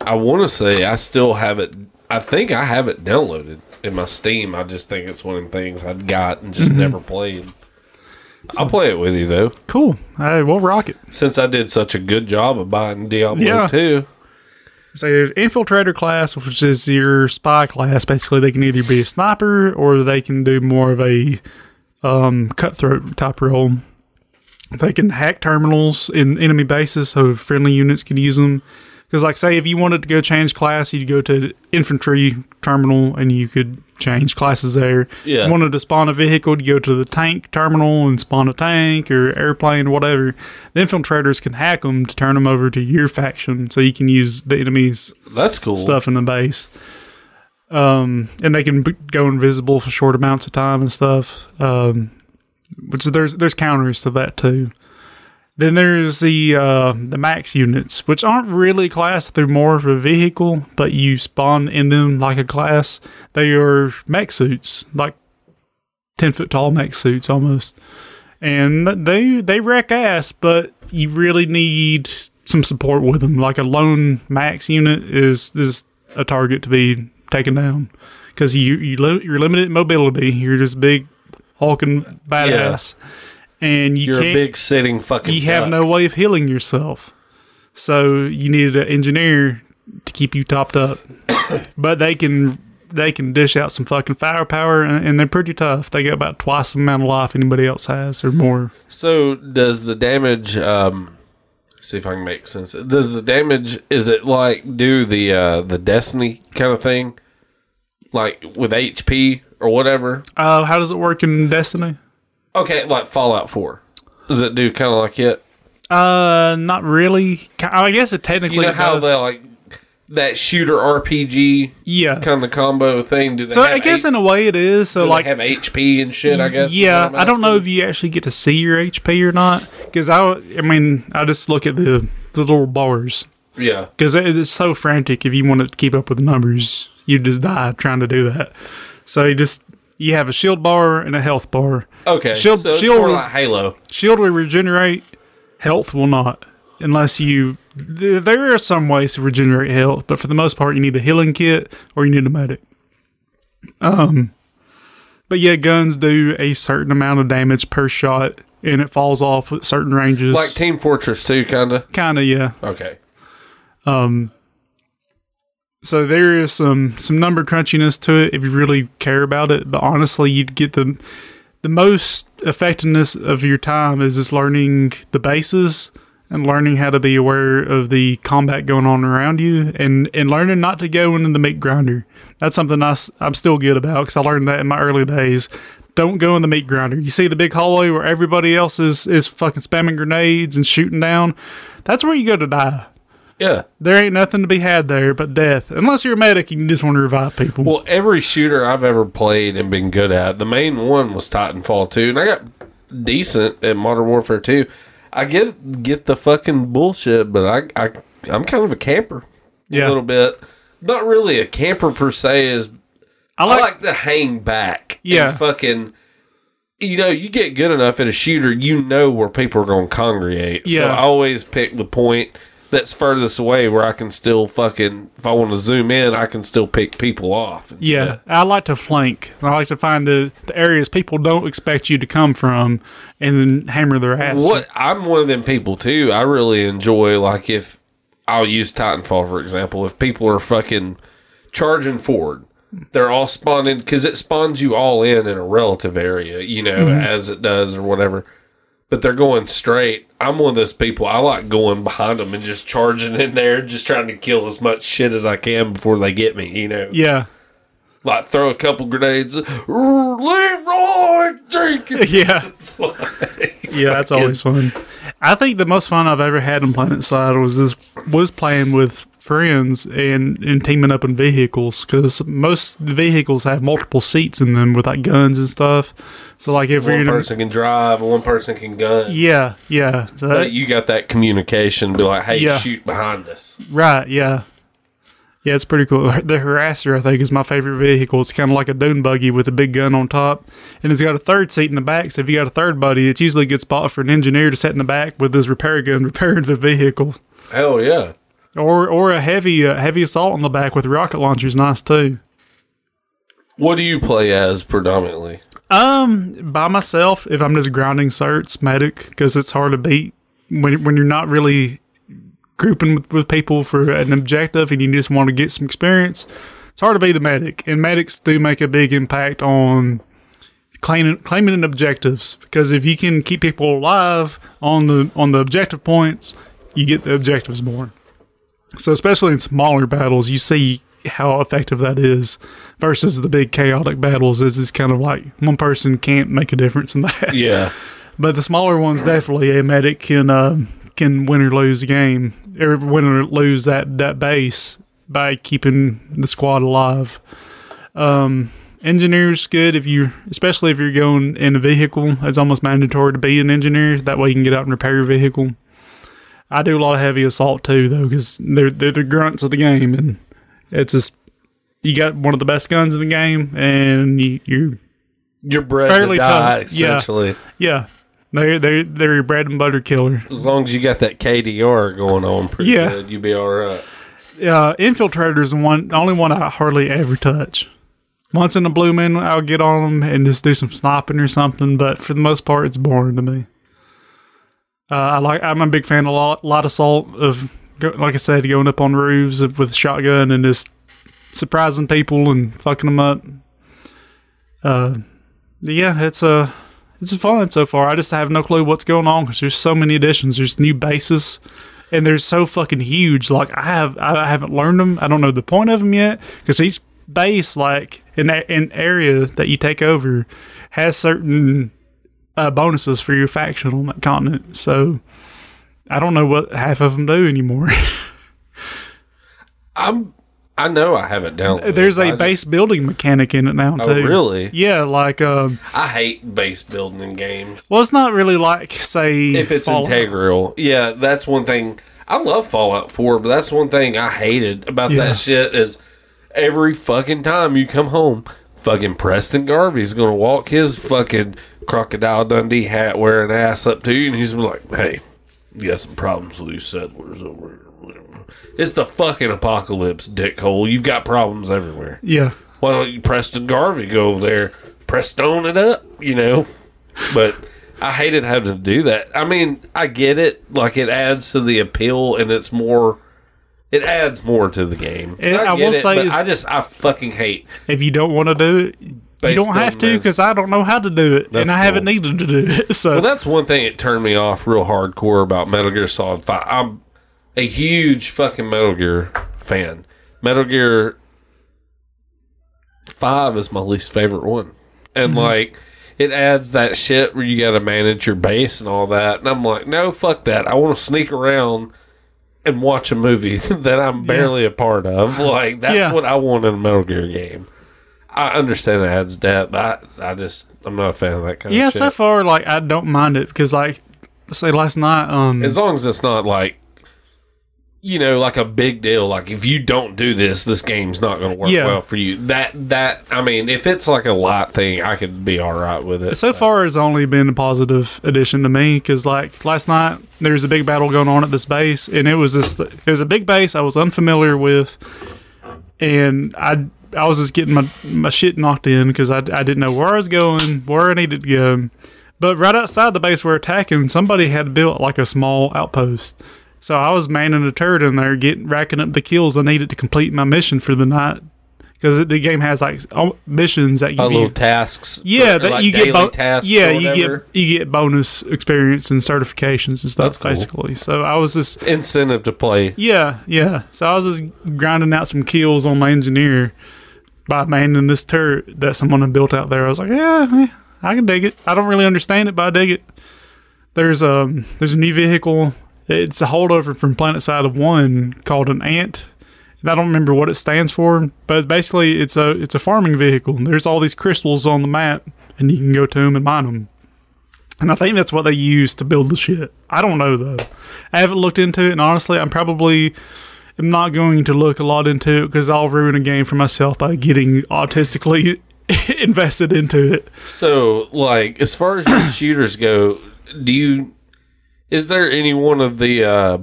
I want to say I still have it. I think I have it downloaded in my Steam. I just think it's one of the things I'd got and just mm-hmm. never played. I'll play it with you though, Cool. Hey, we'll rock it. since I did such a good job of buying Diablo Yeah. 2. So there's infiltrator class, which is your spy class. Basically, they can either be a sniper or they can do more of a um, cutthroat type role. They can hack terminals in enemy bases so friendly units can use them. Because, like, say, if you wanted to go change class, you'd go to infantry terminal and you could change classes there. Yeah. You wanted to spawn a vehicle, you go to the tank terminal and spawn a tank or airplane, or whatever. The infiltrators can hack them to turn them over to your faction so you can use the enemy's That's cool. stuff in the base. Um, and they can b- go invisible for short amounts of time and stuff. Um, which there's there's counters to that too. Then there's the uh, the max units, which aren't really classed. They're more of a vehicle, but you spawn in them like a class. They are mech suits, like ten foot tall mech suits almost, and they they wreck ass. But you really need some support with them. Like a lone max unit is is a target to be taken down because you you li- you're limited in mobility. You're just big hulking badass, and you You're can't a big sitting fucking. you have no way of healing yourself. So you needed an engineer to keep you topped up. *coughs* but they can they can dish out some fucking firepower and, and they're pretty tough. They get about twice the amount of life anybody else has or more. So does the damage? Um, see if I can make sense. Does the damage? Is it like do the uh, the Destiny kind of thing, like with HP or whatever? Uh, how does it work in Destiny? Okay, like Fallout Four. Does it do kind of like it? Uh, not really. I guess it technically You know how does. they like that shooter RPG yeah. kind of combo thing? Do they So I guess H- in a way it is. So like they have HP and shit. I guess. Yeah, I'm don't know if you actually get to see your HP or not because I, I mean, I just look at the the little bars Yeah. because it is so frantic. If you want to keep up with the numbers, you just die trying to do that. So you just you have a shield bar and a health bar. Okay. Shield- so shield- more like Halo. Shield will regenerate, health will not, unless you. th- There are some ways to regenerate health, but for the most part, you need a healing kit or you need a medic. Um, but yeah, guns do a certain amount of damage per shot, and it falls off at certain ranges. Like Team Fortress 2, kind of. kind of, yeah. Okay. So there is some some number crunchiness to it if you really care about it. But honestly, you'd get the the most effectiveness of your time is just learning the bases and learning how to be aware of the combat going on around you and and learning not to go into the meat grinder. That's something I, I'm still good about because I learned that in my early days. Don't go in the meat grinder. You see the big hallway where everybody else is is fucking spamming grenades and shooting down. That's where you go to die. Yeah. There ain't nothing to be had there but death. Unless you're a medic and you just want to revive people. Well, every shooter I've ever played and been good at, the main one was Titanfall 2, and I got decent at Modern Warfare 2. I get get the fucking bullshit, but I, I I'm kind of a camper. Yeah. A little bit. Not really a camper per se is I I like, like to hang back. Yeah. And fucking you know, you get good enough at a shooter, you know where people are gonna congregate. So Yeah. I always pick the point that's furthest away where I can still fucking if I want to zoom in, I can still pick people off. Yeah, shit. I like to flank. I like to find the, the areas people don't expect you to come from, and then hammer their ass. What I'm one of them people too. I really enjoy like if I'll use Titanfall for example. If people are fucking charging forward, they're all spawning because it spawns you all in in a relative area, you know, mm-hmm. as it does or whatever. But they're going straight. I'm one of those people. I like going behind them and just charging in there, just trying to kill as much shit as I can before they get me. You know, Yeah, like throw a couple grenades. Leroy Jenkins. *laughs* yeah, like- yeah. That's always fun. I think the most fun I've ever had in Planetside was this, was playing with friends and and teaming up in vehicles because most vehicles have multiple seats in them with like guns and stuff. So like if you're one a, person can drive, one person can gun. yeah, yeah, so But that- you got that communication, be like, hey, Yeah. shoot behind us. Right, yeah. Yeah, it's pretty cool. The Harasser, I think, is my favorite vehicle. It's kind of like a dune buggy with a big gun on top. And it's got a third seat in the back. So if you got a third buddy, it's usually a good spot for an engineer to sit in the back with his repair gun *laughs* repairing the vehicle. Hell yeah. Or or a heavy uh, heavy assault on the back with rocket launchers. Nice, too. What do you play as predominantly? Um, by myself, if I'm just grounding certs, medic, because it's hard to beat when, when you're not really grouping with, with people for an objective and you just want to get some experience. It's hard to be the medic, and medics do make a big impact on claiming claiming in objectives because if you can keep people alive on the on the objective points, you get the objectives more. So especially in smaller battles, you see how effective that is versus the big chaotic battles. Is is kind of like one person can't make a difference in that. *laughs* Yeah. But the smaller ones definitely a medic can uh, can win or lose a game or win or lose that that base by keeping the squad alive. Um, engineers good if you especially if you're going in a vehicle. It's almost mandatory to be an engineer. That way you can get out and repair your vehicle. I do a lot of heavy assault too, though, because they're they're the grunts of the game, and it's just you got one of the best guns in the game, and you, you You're bred Fairly to die, tough, yeah. essentially. yeah, they're they're they're your bread and butter killer. As long as you got that KDR going on pretty Yeah. good, you'll be all right. Uh, infiltrators the one the only one I hardly ever touch. Once in a blue moon, I'll get on them and just do some sniping or something. But for the most part, it's boring to me. Uh, I like. I'm a big fan of lot, lot assault of, like I said, going up on roofs with a shotgun and just surprising people and fucking them up. Uh, yeah, it's uh, it's fun so far. I just have no clue what's going on because there's so many additions. There's new bases, and they're so fucking huge. Like I have, I haven't learned them. I don't know the point of them yet because each base, like in a- an area that you take over, has certain uh, bonuses for your faction on that continent. So I don't know what half of them do anymore. *laughs* I'm. I know I have it down. There's I a just- base building mechanic in it now Oh, too. really? Yeah, like um, I hate base building in games. well, it's not really like say If it's Fallout. integral, yeah, that's one thing. I love Fallout 4, but that's one thing I hated about Yeah. that shit is every fucking time you come home, fucking Preston Garvey's gonna walk his fucking crocodile Dundee hat wearing ass up to you, and he's like, "Hey, you got some problems with these settlers over here." It's the fucking apocalypse, dickhole. You've got problems everywhere. Yeah, Why don't you Preston Garvey go over there, Prestone it up, you know? But I hated having to do that. I mean, I get it. Like it adds to the appeal, and it's more. It adds more to the game. And So I get will it, say I just I fucking hate. if you don't want to do it, you don't have to because I don't know how to do it, That's and I haven't needed to do it. *laughs* So Well, that's one thing that turned me off real hardcore about Metal Gear Solid Five. I'm a huge fucking Metal Gear fan. Metal Gear Five is my least favorite one, and mm-hmm. like it adds that shit where you got to manage your base and all that. And I'm like, no, fuck that. I want to sneak around and watch a movie *laughs* that I'm barely a part of. Like that's Yeah. what I want in a Metal Gear game. I understand it adds depth. But I I just I'm not a fan of that kind yeah, of shit. Yeah, so far like I don't mind it because like say last night, um, As long as it's not like you know, like a big deal. Like if you don't do this, this game's not going to work Yeah. well for you. That that I mean, if it's like a light thing, I could be all right with it. So far, it's only been a positive addition to me because, like, last night there was a big battle going on at this base, and it was this. It was a big base I was unfamiliar with, and I I was just getting my my shit knocked in because I, I didn't know where I was going, where I needed to go. But right outside the base we're attacking, somebody had built like a small outpost. So I was manning a turret in there, getting racking up the kills I needed to complete my mission for the night. Because the game has like missions that you need- little tasks, yeah, that like you get bo- tasks. yeah, you get you get bonus experience and certifications and stuff That's cool. basically. So I was just incentive to play. yeah, yeah. So I was just grinding out some kills on my engineer by manning this turret that someone had built out there. I was like, yeah, yeah, I can dig it. I don't really understand it, but I dig it. There's um there's a new vehicle. It's a holdover from Planetside of One called an Ant. And I don't remember what it stands for, but it's basically it's a it's a farming vehicle. And there's all these crystals on the map, and you can go to them and mine them. And I think that's what they use to build the shit. I don't know though. I haven't looked into it, and honestly, I'm probably am not going to look a lot into it because I'll ruin a game for myself by getting autistically *laughs* invested into it. So, like, as far as *coughs* shooters go, do you is there any one of the uh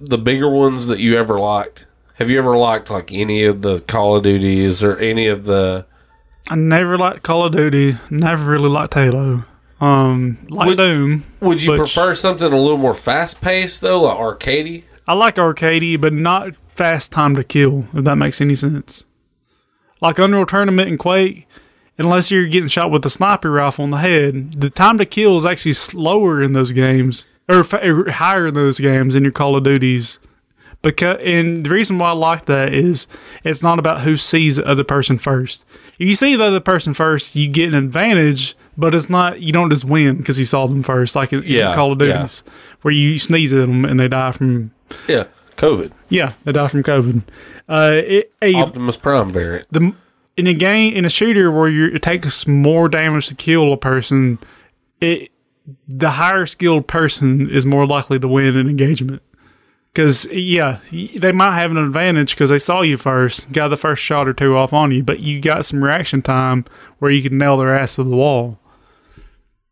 the bigger ones that you ever liked? Have you ever liked like any of the Call of Duties or any of the I never liked Call of Duty. Never really liked Halo. Um, like Would- Doom. Would you But- prefer something a little more fast paced though, like arcadey? I like arcadey, but not fast time to kill. If that makes any sense. Like Unreal Tournament and Quake, unless you're getting shot with a sniper rifle in the head, the time to kill is actually slower in those games, or, or higher in those games than your Call of Duties. Because and the reason why I like that is it's not about who sees the other person first. If you see the other person first, you get an advantage, but it's not you don't just win because you saw them first, like in, in Call of yeah. Duties, where you sneeze at them and they die from Yeah, COVID, yeah, they die from COVID. Uh, it, a, Optimus Prime variant. the in a game in a shooter where you it takes more damage to kill a person, it the higher skilled person is more likely to win an engagement. Because yeah, they might have an advantage because they saw you first, got the first shot or two off on you, but you got some reaction time where you can nail their ass to the wall.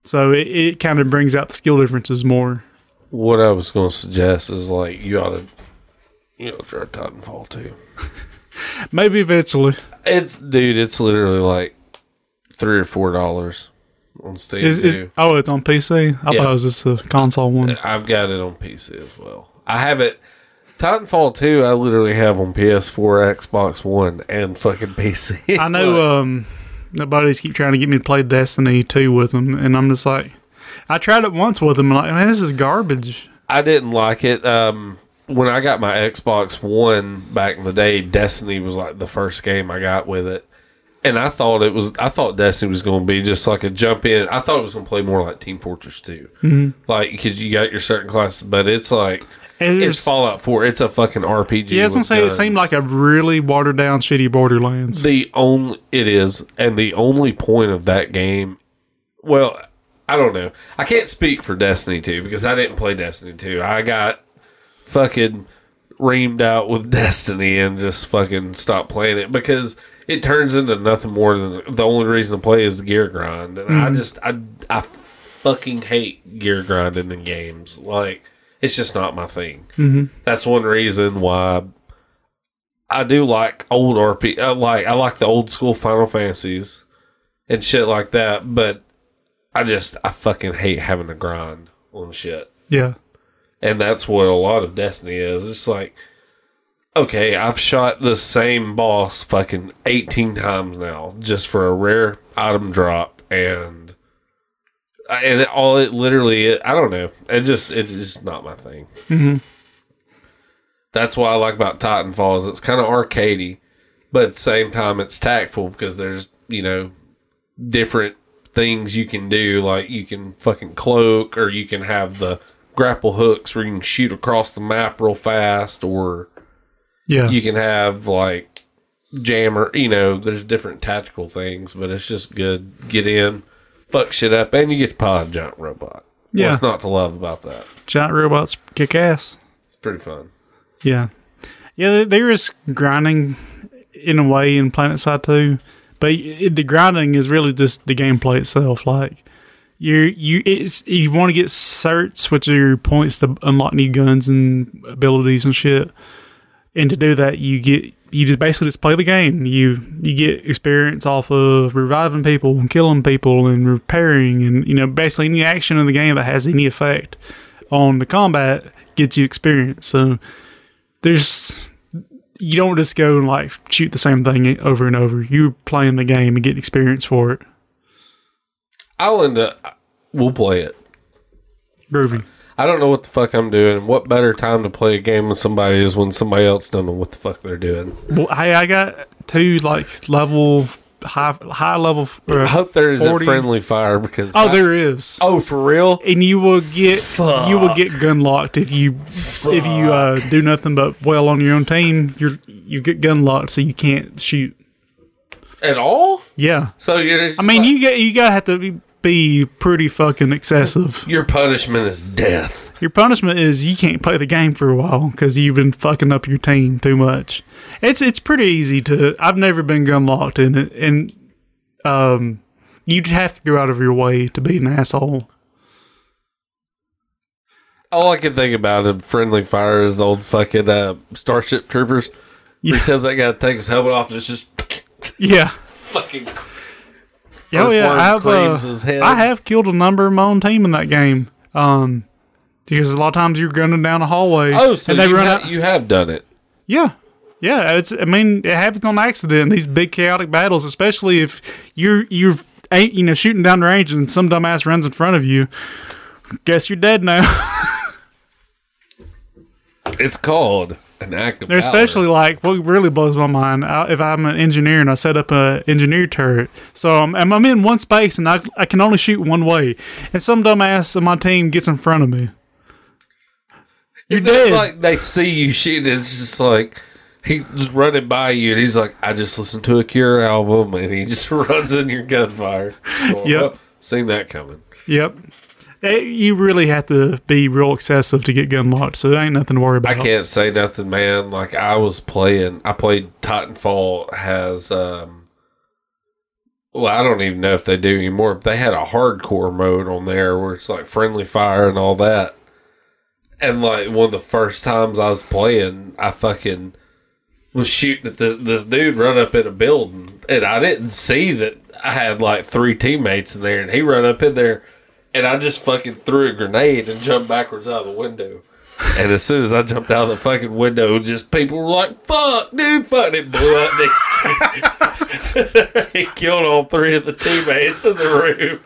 So it, it kind of brings out the skill differences more. What I was going to suggest is like you ought to, you know, try Titanfall 2. *laughs* Maybe eventually. It's dude, it's literally like three or four dollars on Steam. Is, is oh, it's on PC. I Yeah. thought it was just a console one. I've got it on PC as well. I have it. Titanfall 2, I literally have on PS4, Xbox One, and fucking PC. I *laughs* know um, the buddies keep trying to get me to play Destiny 2 with them, and I'm just like, I tried it once with them, and like, man, this is garbage. I didn't like it. Um, when I got my Xbox One back in the day, Destiny was like the first game I got with it. And I thought it was, I thought Destiny was going to be just like a jump in. I thought it was going to play more like Team Fortress 2. Mm-hmm. Like, because you got your certain classes, but it's like, And it's Fallout 4. It's a fucking RPG. yeah, I was gonna say it seemed like a really watered down, shitty Borderlands. the only it is and the only point of that game well i don't know i can't speak for destiny 2 because i didn't play destiny 2 i got fucking reamed out with *laughs* destiny and just fucking stopped playing it because it turns into nothing more than the only reason to play is the gear grind and i just i i fucking hate gear grinding in games like it's just not my thing mm-hmm. that's one reason why I do like old RP. I like I like the old school Final Fantasies and shit like that. But I just I fucking hate having to grind on shit, yeah, and that's what a lot of Destiny is. It's like, okay, I've shot the same boss fucking eighteen times now just for a rare item drop, and and it, all it literally I don't know. It just it is just not my thing. Mm-hmm. That's what I like about Titanfall is it's kind of arcadey, but at the same time it's tactful because there's you know different things you can do. Like you can fucking cloak, or you can have the grapple hooks where you can shoot across the map real fast, or yeah. you can have like jammer. You know, there's different tactical things, but it's just good. Get in, fuck shit up, and you get to a giant robot. Yeah. What's not to love about that? Giant robots kick ass. It's pretty fun. Yeah, yeah. there- There is grinding in a way in Planetside 2, but it, the grinding is really just the gameplay itself. Like you, you, it's you want to get certs, which are your points to unlock new guns and abilities and shit. And to do that, you get you just basically just play the game. You you get experience off of reviving people and killing people and repairing and you know basically any action in the game that has any effect on the combat gets you experience. So there's you don't just go and like shoot the same thing over and over. You're playing the game and getting experience for it. I'll end up. We'll play it. Groovy. I don't know what the fuck I'm doing. What better time to play a game with somebody is when somebody else don't know what the fuck they're doing. Well, hey, I got two like level high high level. I Uh, hope there isn't 40. friendly fire because oh, I- there is. oh for real. and you will get you will get gun locked if you if you uh, do nothing but well on your own team. You're you get gun locked, so you can't shoot. At all? Yeah, So you're. I mean you get you gotta have to be, be pretty fucking excessive. your punishment is death. Your punishment is you can't play the game for a while because you've been fucking up your team too much. It's it's pretty easy to. I've never been gun locked in it, and um, you'd have to go out of your way to be an asshole. All I can think about in friendly fire is the old fucking uh, Starship Troopers. Yeah. He tells that guy to take his helmet off and it's just Yeah. fucking. Oh yeah, I have. Uh. I have killed a number of my own team in that game. Um, because a lot of times you're gunning down a hallway. Oh, so and they you, run ha- out. you have done it. Yeah, yeah. It's. I mean, it happens on accident. in These big chaotic battles, especially if you're you're ain't you know shooting down range and some dumbass runs in front of you. Guess you're dead now. *laughs* It's called an act of They're valor. especially like what really blows my mind. I, if I'm an engineer and I set up a engineer turret, so I'm, I'm I'm in one space and I I can only shoot one way, and some dumbass on my team gets in front of me. You're dead. Like they see you shooting, it's just like he's running by you, and he's like, "I just listened to a Cure album," *laughs* and he just *laughs* runs in your gunfire. Well, Yep. seen that coming. Yep. Eh, You really have to be real excessive to get gun locked, so there ain't nothing to worry about. I can't say nothing, man. Like I was playing, I played Titanfall has. um Well, I don't even know if they do anymore. But they had a hardcore mode on there where it's like friendly fire and all that. And like one of the first times I was playing, I fucking was shooting at the, this dude run up in a building, and I didn't see that I had like three teammates in there, and he run up in there, and I just fucking threw a grenade and jumped backwards out of the window. And as soon as I jumped out of the fucking window, just people were like, "Fuck, dude, fuck!" It blew up. He *laughs* killed all three of the teammates in the room.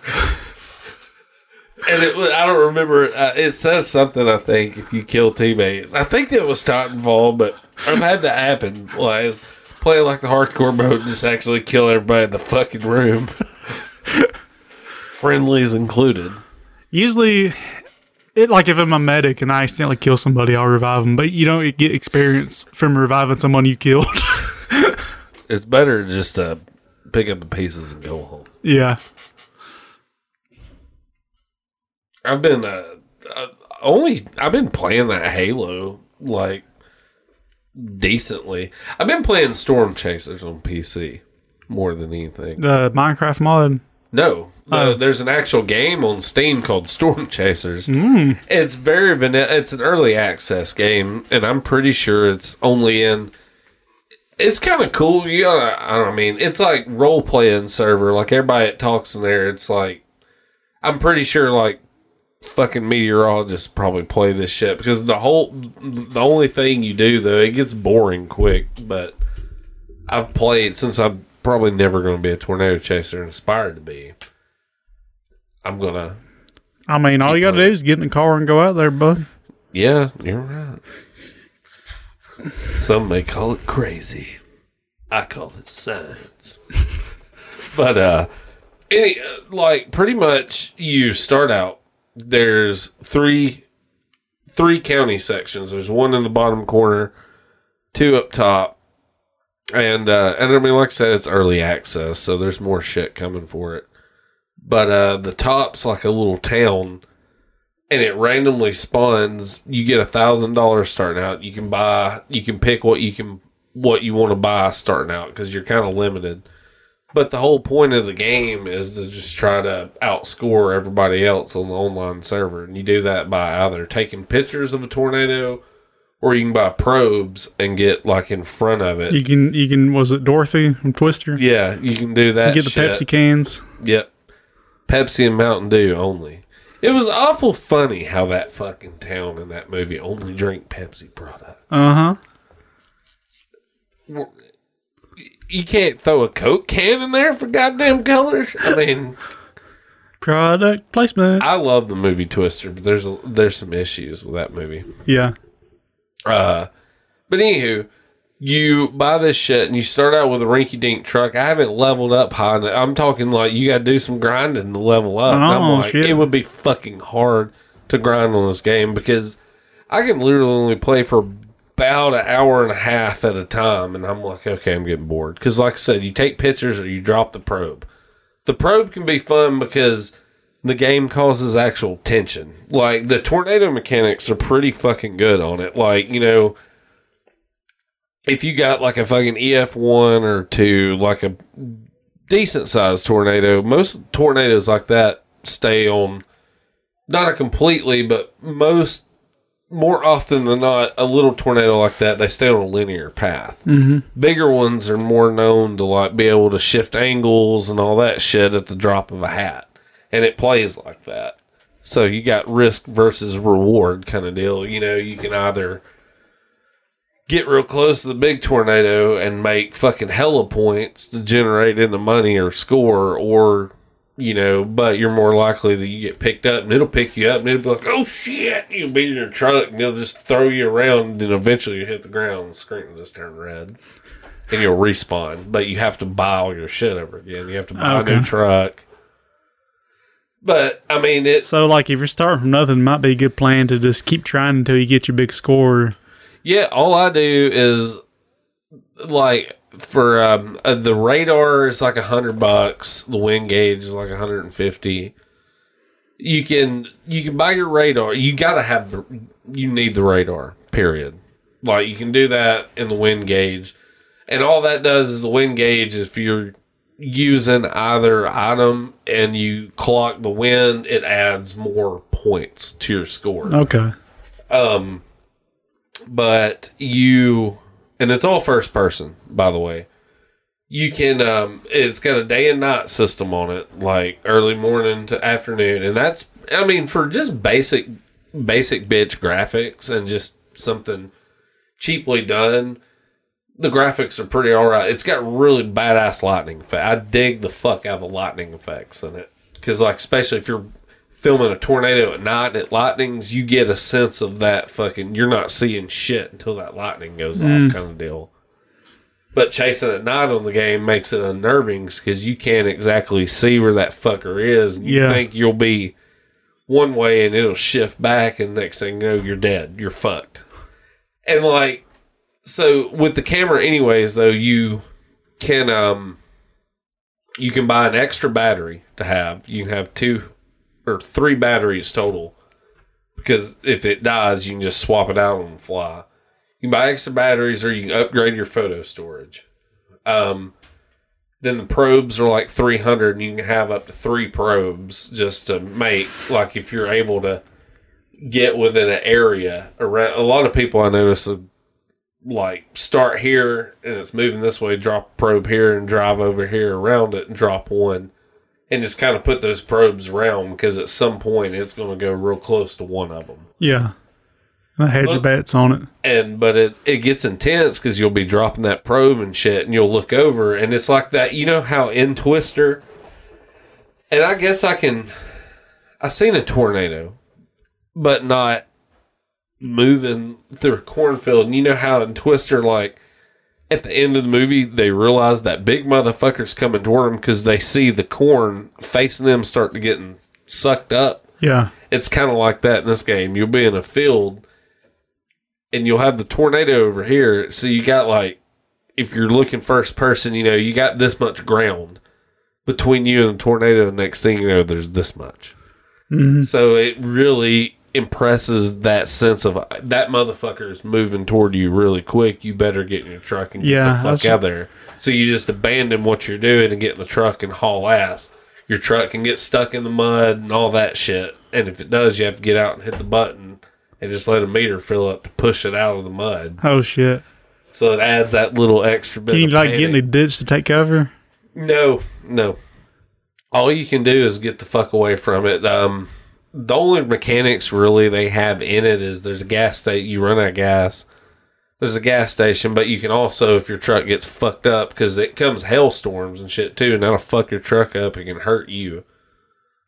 And it was, I don't remember. Uh, it says something. I think if you kill teammates, I think it was Titanfall, but I've had that happen. Like playing like the hardcore mode, and just actually kill everybody in the fucking room, *laughs* friendlies included. Usually, it like if I'm a medic and I accidentally kill somebody, I'll revive them. But you don't get experience from reviving someone you killed. *laughs* It's better just to pick up the pieces and go home. yeah. I've been uh, uh, only I've been playing that Halo like decently. I've been playing Storm Chasers on PC more than anything. The Minecraft mod. No, no, Oh. there's an actual game on Steam called Storm *laughs* Chasers. It's very vanilla. It's an early access game, and I'm pretty sure it's only in. It's kind of cool. You gotta, I don't mean it's like role playing server. Like everybody that talks in there, it's like I'm pretty sure like fucking meteorologists probably play this shit because the whole the only thing you do though it gets boring quick. But I've played since I'm probably never going to be a tornado chaser and aspire to be. I'm gonna. I mean, all you got to do is get in the car and go out there, bud. Yeah, you're right. Some may call it crazy. I call it science. *laughs* but uh, any, like pretty much, you start out. There's three, three county sections. There's one in the bottom corner, two up top, and uh, and I mean, like I said, it's early access, so there's more shit coming for it. But uh, the top's like a little town and it randomly spawns, you get a thousand dollars starting out. You can buy, you can pick what you can, what you want to buy starting out because you're kind of limited. But the whole point of the game is to just try to outscore everybody else on the online server, and you do that by either taking pictures of a tornado, or you can buy probes and get like in front of it. You can you can was it Dorothy from Twister? yeah, you can do that. You Get the shit. Pepsi cans. Yep. Pepsi and Mountain Dew only. It was awful funny how that fucking town in that movie only drink Pepsi products. Uh huh. You can't throw a Coke can in there for goddamn colors. I mean, Product placement. I love the movie Twister, but there's a, there's some issues with that movie. yeah. Uh, but anywho, you buy this shit and you start out with a rinky dink truck. I haven't leveled up high. enough. I'm talking like you got to do some grinding to level up. Oh, I'm like, shit. it would be fucking hard to grind on this game because I can literally only play for about an hour and a half at a time. And I'm like, okay, I'm getting bored. Because, like I said, you take pictures or you drop the probe. The probe can be fun because the game causes actual tension. Like the tornado mechanics are pretty fucking good on it. Like, you know, if you got like a fucking EF1 or two, like a decent sized tornado, most tornadoes like that stay on not a completely, but most more often than not, a little tornado like that, they stay on a linear path. Mm-hmm. Bigger ones are more known to like be able to shift angles and all that shit at the drop of a hat, and it plays like that. So you got risk versus reward kind of deal. You know, you can either get real close to the big tornado and make fucking hella points to generate into money or score, or you know, but you're more likely that you get picked up and it'll pick you up and it'll be like, oh shit, you'll be in your truck and it'll just throw you around and then eventually you hit the ground and the screen will just turn red and you'll respawn. But you have to buy all your shit over again. You have to buy a new truck. But I mean, it's So like if you're starting from nothing, it might be a good plan to just keep trying until you get your big score. Yeah, all I do is like for um, uh, the radar is like a hundred bucks. The wind gauge is like a hundred and fifty. You can you can buy your radar. You gotta have the you need the radar. Period. Like you can do that in the wind gauge, and all that does is the wind gauge. If you're using either item and you clock the wind, it adds more points to your score Okay. um but you and it's all first person by the way. You can um it's got a day and night system on it like early morning to afternoon. And that's i mean for just basic basic bitch graphics and just something cheaply done the graphics are pretty all right it's got really badass lightning effect. I dig the fuck out of the lightning effects in it. Because like especially if you're filming a tornado at night and it lightnings, you get a sense of that fucking. You're not seeing shit until that lightning goes off, kind of deal. But chasing at night on the game makes it unnerving because you can't exactly see where that fucker is. And you Yeah. think you'll be one way and it'll shift back, and next thing you know, you're dead. You're fucked. And like, so with the camera, anyways, though, you can um, you can buy an extra battery to have. You can have two or three batteries total because if it dies, you can just swap it out on the fly. You buy extra batteries or you can upgrade your photo storage. Um, then the probes are like 300 and you can have up to three probes just to make like if you're able to get within an area around a lot of people i notice will like start here and it's moving this way drop a probe here and drive over here around it and drop one and just kind of put those probes around because at some point it's going to go real close to one of them Yeah. I had your bets on it. and but it it gets intense because you'll be dropping that probe and shit, and you'll look over, and it's like that. You know how in Twister, and I guess I can. I seen a tornado, but not moving through a cornfield. And you know how in Twister, like at the end of the movie, they realize that big motherfucker's coming toward them because they see the corn facing them start to getting sucked up Yeah. it's kind of like that in this game. You'll be in a field and you'll have the tornado over here. So you got like, if you're looking first person, you know, you got this much ground between you and the tornado. And next thing you know, there's this much. Mm-hmm. So it really impresses that sense of that motherfucker's moving toward you really quick. You better get in your truck and get the fuck out there. So you just abandon what you're doing and get in the truck and haul ass. Your truck can get stuck in the mud and all that shit. And if it does, you have to get out and hit the button and just let a meter fill up to push it out of the mud. Oh shit! So it adds that little extra bit. Can you like get in a ditch to take cover? No, no. All you can do is get the fuck away from it. Um, the only mechanics really they have in it is there's a gas station. You run out of gas. There's a gas station, but you can also, if your truck gets fucked up, because it comes hailstorms and shit too, and that'll fuck your truck up. It can hurt you.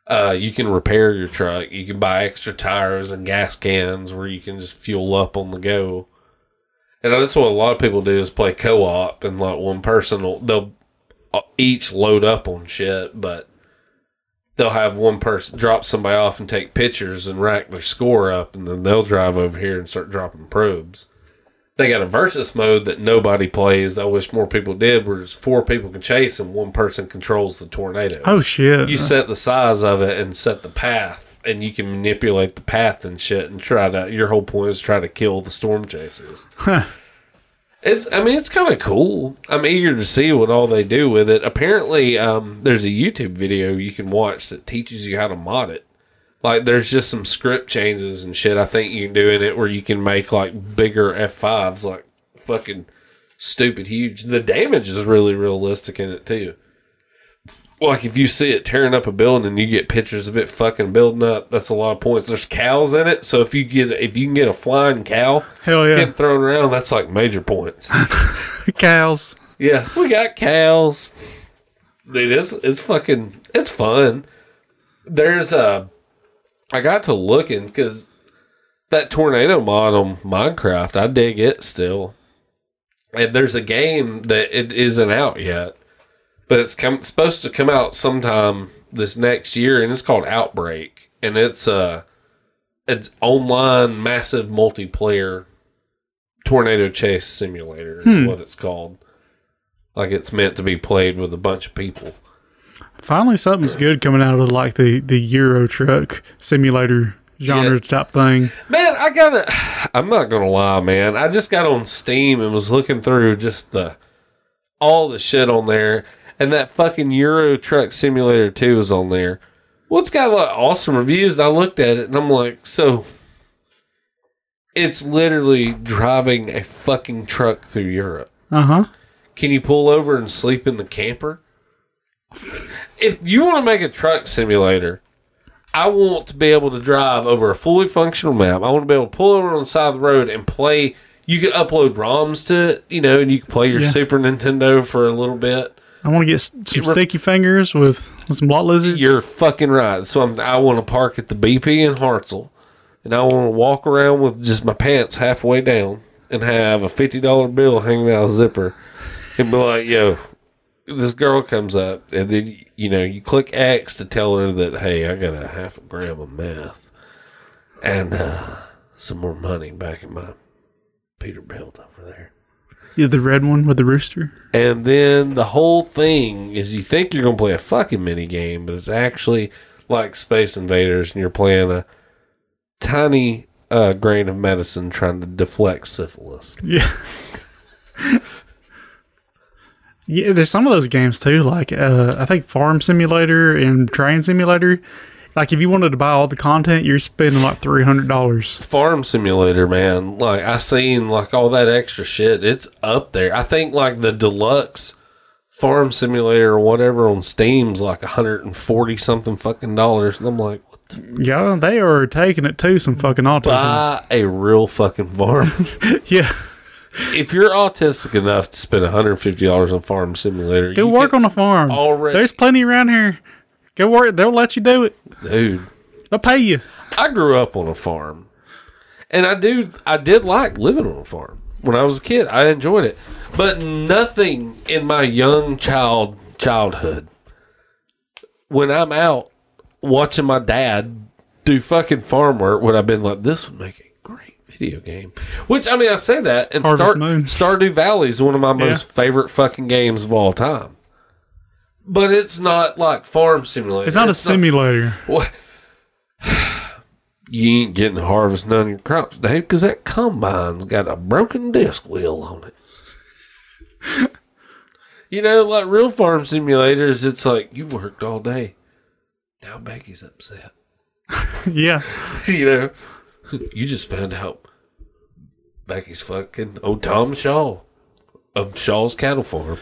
Uh, you can repair your truck. You can buy extra tires and gas cans where you can just fuel up on the go. And that's what a lot of people do is play co-op, and like one person will they'll uh, each load up on shit, but they'll have one person drop somebody off and take pictures and rack their score up, and then they'll drive over here and start dropping probes. They got a versus mode that nobody plays. I wish more people did, where it's four people can chase and one person controls the tornado. Oh shit! You set the size of it and set the path, and you can manipulate the path and shit, and try to. Your whole point is try to kill the storm chasers. It's. I mean, it's kind of cool. I'm eager to see what all they do with it. Apparently, um, there's a YouTube video you can watch that teaches you how to mod it. Like, there's just some script changes and shit. I think you can do in it where you can make like bigger F5s, like fucking stupid huge. The damage is really realistic in it too like if you see it tearing up a building and you get pictures of it fucking building up, that's a lot of points. There's cows in it, so if you get if you can get a flying cow Hell yeah! getting thrown around, that's like major points. *laughs* Cows. yeah, we got cows. Dude, it's it's fucking it's fun. There's a I got to looking because that tornado mod on Minecraft, I dig it still. And there's a game that it isn't out yet, but it's come, supposed to come out sometime this next year, and it's called Outbreak, and it's a it's online massive multiplayer tornado chase simulator is hmm. what it's called. Like it's meant to be played with a bunch of people. Finally, something's good coming out of like the the Euro truck simulator genre Yeah. type thing. Man, I gotta. *sighs* I'm not gonna lie, man. I just got on Steam and was looking through just the all the shit on there, and that fucking Euro Truck Simulator 2 is on there. Well, it's got like awesome reviews. I looked at it and I'm like, so it's literally driving a fucking truck through Europe. Uh huh. Can you pull over and sleep in the camper? If you want to make a truck simulator, I want to be able to drive over a fully functional map. I want to be able to pull over on the side of the road and play. You can upload ROMs to it, you know, and you can play your Yeah. Super Nintendo for a little bit. I want to get some re- sticky fingers with, with some blot lizards. You're fucking right. So I'm, I want to park at the BP in Hartselle, and I want to walk around with just my pants halfway down and have a fifty dollar bill hanging out of the zipper, and be like, "Yo, this girl comes up, and then you know you click X to tell her that hey, I got a half a gram of meth and uh, some more money back in my Peterbilt over there." Yeah, the red one with the rooster. And then the whole thing is you think you're going to play a fucking mini game, but it's actually like Space Invaders, and you're playing a tiny uh, grain of medicine trying to deflect syphilis. Yeah. *laughs* yeah, there's some of those games too, like uh, I think Farm Simulator and Train Simulator. Like if you wanted to buy all the content, you're spending like three hundred dollars. Farm Simulator, man, like I seen like all that extra shit. It's up there. I think like the deluxe Farm Simulator or whatever on Steam's like 140 something fucking dollars, and I'm like, what Yeah, they are taking it to some fucking autisms. buy a real fucking farm. *laughs* yeah, if you're autistic enough to spend $150 on Farm Simulator, go you work on the farm. already- There's plenty around here. Go work. They'll let you do it. dude. They'll pay you. I grew up on a farm, and I do. I did like living on a farm when I was a kid. I enjoyed it, but nothing in my young child childhood. When I'm out watching my dad do fucking farm work, would I've been like, this would make a great video game. Which I mean, I say that, and Harvest Star, Moon. Stardew Valley is one of my most favorite fucking games of all time. But it's not like Farm Simulator. It's not a simulator. What? *sighs* you ain't getting to harvest none of your crops, Dave, because that combine's got a broken disc wheel on it. *laughs* you know, like real farm simulators, it's like you worked all day. Now Becky's upset. *laughs* Yeah. you know, *laughs* you just found out Becky's fucking old Tom Shaw of Shaw's Cattle Farm.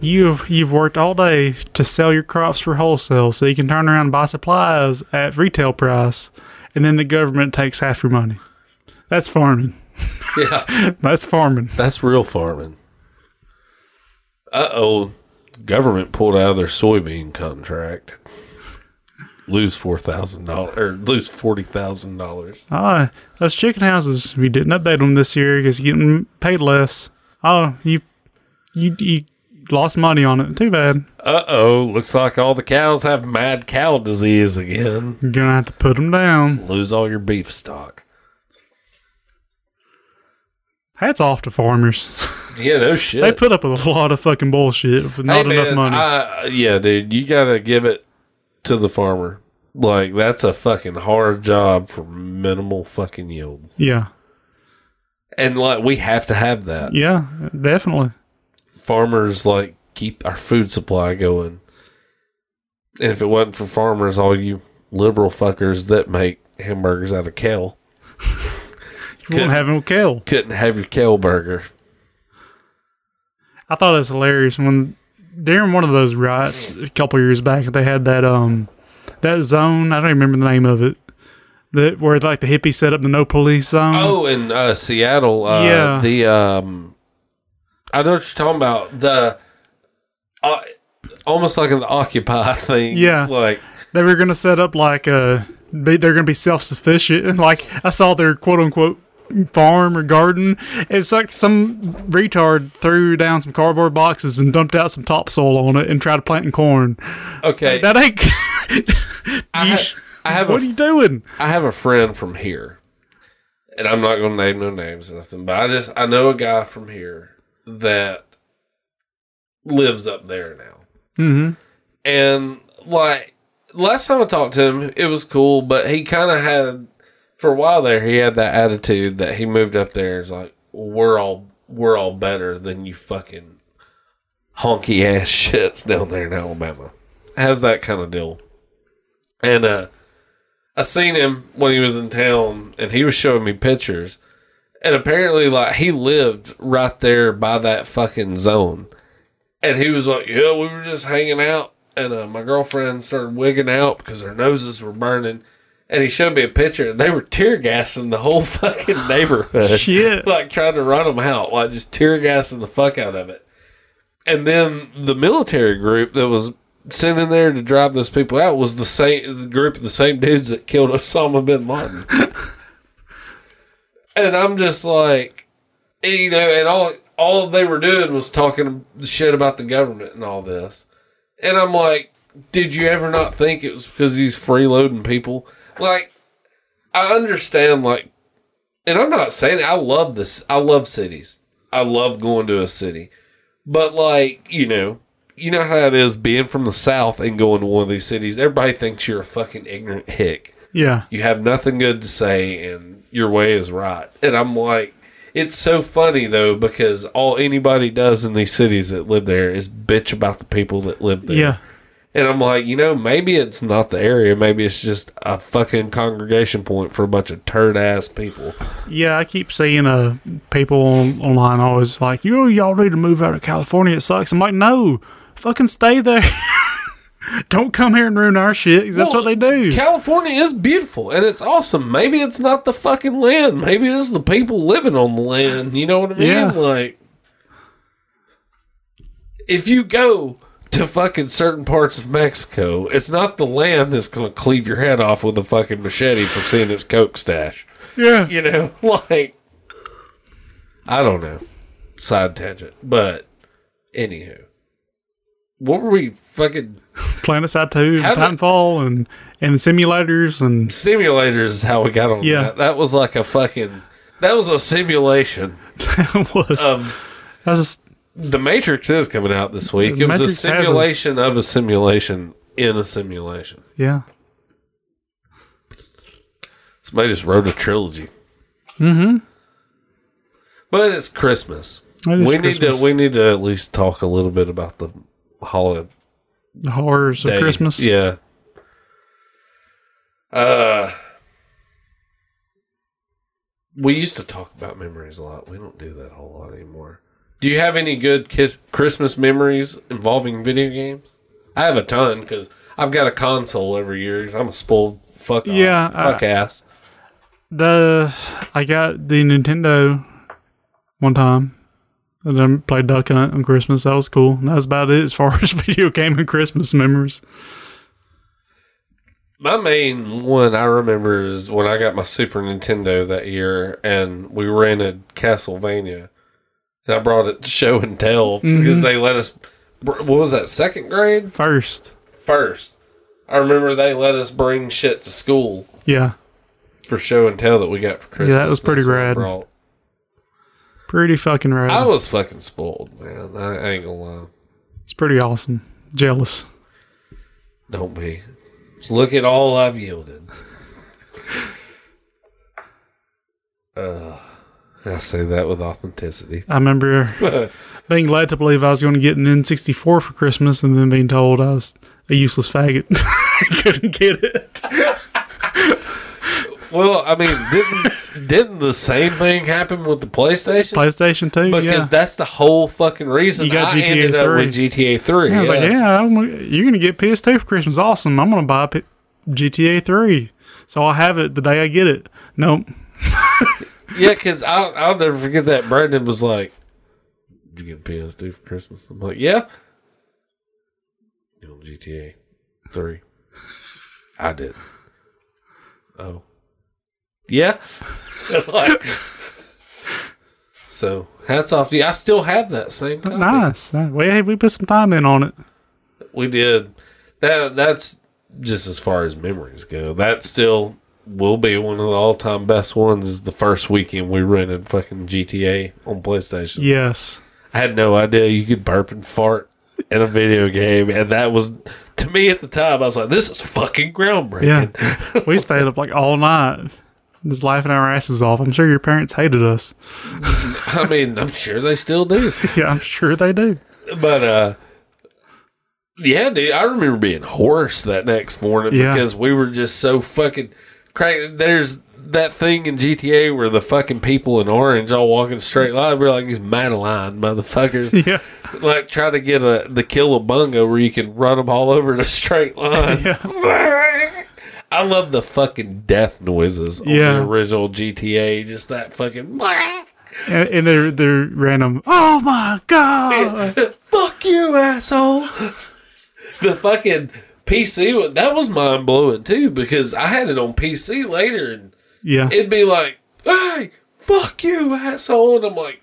You've you've worked all day to sell your crops for wholesale so you can turn around and buy supplies at retail price and then the government takes half your money. That's farming. Yeah, *laughs* That's farming. that's real farming. Uh oh, government pulled out of their soybean contract. Lose four thousand dollars or lose forty thousand dollars. Ah, those chicken houses, we didn't update them this year because you're getting paid less. Oh, you, you, you lost money on it. Too bad. Uh oh, looks like all the cows have mad cow disease again. You're gonna have to put them down. Lose all your beef stock. Hats off to farmers. *laughs* Yeah, no shit. they put up with a lot of fucking bullshit with not Hey, enough man, money. I, yeah, dude, you gotta give it to the farmer. Like that's a fucking hard job for minimal fucking yield, yeah, and like we have to have that. yeah, definitely. Farmers like keep our food supply going. And if it wasn't for farmers, all you liberal fuckers that make hamburgers out of kale *laughs* You won't have no kale. couldn't have your kale burger. I thought it was hilarious when during one of those riots a couple years back they had that um that zone. I don't even remember the name of it. That where like the hippies set up the no police zone. Oh, in uh, Seattle, uh, Yeah. the um, I know what you're talking about. The uh, almost like an Occupy *laughs* thing. Yeah. like they were gonna set up like a be, they're gonna be self sufficient *laughs* like I saw their quote unquote farm or garden. It's like some retard threw down some cardboard boxes and dumped out some topsoil on it and tried to plant corn. okay. That ain't. *laughs* I, ha- sh- I have what a are you doing? I have a friend from here, and I'm not going to name no names or nothing, but I just I know a guy from here that lives up there now, Mm-hmm. and like last time I talked to him, it was cool, but he kind of had for a while there he had that attitude that he moved up there is like we're all we're all better than you fucking honky ass *laughs* shits down there in Alabama. Has that kind of deal. And uh I seen him when he was in town and he was showing me pictures. And apparently like he lived right there by that fucking zone. And he was like, Yeah, we were just hanging out and uh, my girlfriend started wigging out because her noses were burning. And he showed me a picture and they were tear gassing the whole *laughs* fucking neighborhood *laughs* Shit. like trying to run them out, like just tear gassing the fuck out of it. And then the military group that was sent in there to drive those people out was the same the group of the same dudes that killed *laughs* Osama bin Laden. And I'm just like, you know, and all all they were doing was talking shit about the government and all this. And I'm like, did you ever not think it was because he's freeloading people? Like, I understand, like, and I'm not saying I love this. I love cities. I love going to a city, but like you know, you know how it is being from the south and going to one of these cities. Everybody thinks you're a fucking ignorant hick. Yeah. You have nothing good to say, and your way is right. And I'm like, it's so funny though because all anybody does in these cities that live there is bitch about the people that live there. Yeah. And I'm like, you know, maybe it's not the area. Maybe it's just a fucking congregation point for a bunch of turd ass people. Yeah, I keep seeing uh people on, online always like, "You y'all need to move out of California. It sucks." I'm like, "No, fucking stay there. *laughs* Don't come here and ruin our shit. 'cause that's Well, what they do." California is beautiful and it's awesome. Maybe it's not the fucking land. Maybe it's the people living on the land. You know what I mean? Yeah. Like, if you go to fucking certain parts of Mexico, it's not the land that's going to cleave your head off with a fucking machete for seeing its coke stash. yeah, You know, *laughs* like, I don't know. Side tangent. But, anywho. What were we fucking. *laughs* Planetside Two, How Titanfall, and and simulators, and Simulators is how we got on Yeah. that. That was like a fucking. That was a simulation *laughs* that was of. that's just, The Matrix is coming out this week. It was a Matrix has us. simulation of a simulation in a simulation. yeah. Somebody just wrote a trilogy. Mm-hmm. But it's Christmas. It we Christmas. need to we need to at least talk a little bit about the holiday The horrors of Christmas. Yeah. Uh we used to talk about memories a lot. We don't do that a whole lot anymore. Do you have any good kiss- Christmas memories involving video games? I have a ton because I've got a console every year. I'm a spoiled fuck. off- Yeah, fuck ass. The I got the Nintendo one time. And then played Duck Hunt on Christmas. That was cool. And that was about it as far *laughs* as video game and Christmas memories. My main one I remember is when I got my Super Nintendo that year, and we rented Castlevania, and I brought it to show and tell mm-hmm. because they let us. What was that? Second grade, First. first. I remember they let us bring shit to school Yeah. for show and tell that we got for Christmas. Yeah, that was pretty That's rad. brought. Pretty fucking rad. I was fucking spoiled, man. I, I ain't gonna lie. it's pretty awesome. Jealous. Don't be. Look at all I've yielded. Uh, I say that with authenticity. I remember *laughs* being glad to believe I was going to get an N64 for Christmas and then being told I was a useless faggot. *laughs* I couldn't get it. *laughs* Well, I mean, didn't didn't the same thing happen with the PlayStation? PlayStation 2. because yeah. that's the whole fucking reason You got I GTA ended up 3. with GTA Three. I was like, yeah, I'm, you're going to get PS2 for Christmas. Awesome. I'm going to buy P- GTA 3. So I'll have it the day I get it. Nope. *laughs* yeah, because I'll I'll never forget that. Brandon was like, "Did you get PS2 for Christmas?" I'm like, "Yeah." You know, GTA Three. I did. Oh. Yeah. *laughs* Like- so hats off to you. I still have that same. Copy. Nice. We, we put some time in on it. We did. That that's just as far as memories go. That still will be one of the all time best ones. Is the first weekend we rented fucking GTA on PlayStation. Yes. I had no idea you could burp and fart in a video game, and that was to me at the time. I was like, "This is fucking groundbreaking." Yeah. we stayed up like all night. Just laughing our asses off. I'm sure your parents hated us. *laughs* I mean, I'm sure they still do, *laughs* Yeah, I'm sure they do. but uh, yeah, dude, I remember being hoarse that next morning Yeah. because we were just so fucking crazy. There's that thing in GTA where the fucking people in orange all walking straight line. We're like these Madeline motherfuckers. *laughs* Yeah. like try to get a the kill a bungo where you can run them all over in a straight line. I love the fucking death noises on Yeah. the original GTA. Just that fucking And, and they're, they're random. Oh my God. *laughs* fuck you, asshole. the fucking PC that was mind blowing too because I had it on PC later and Yeah. it'd be like, "Hey, fuck you, asshole," and I'm like.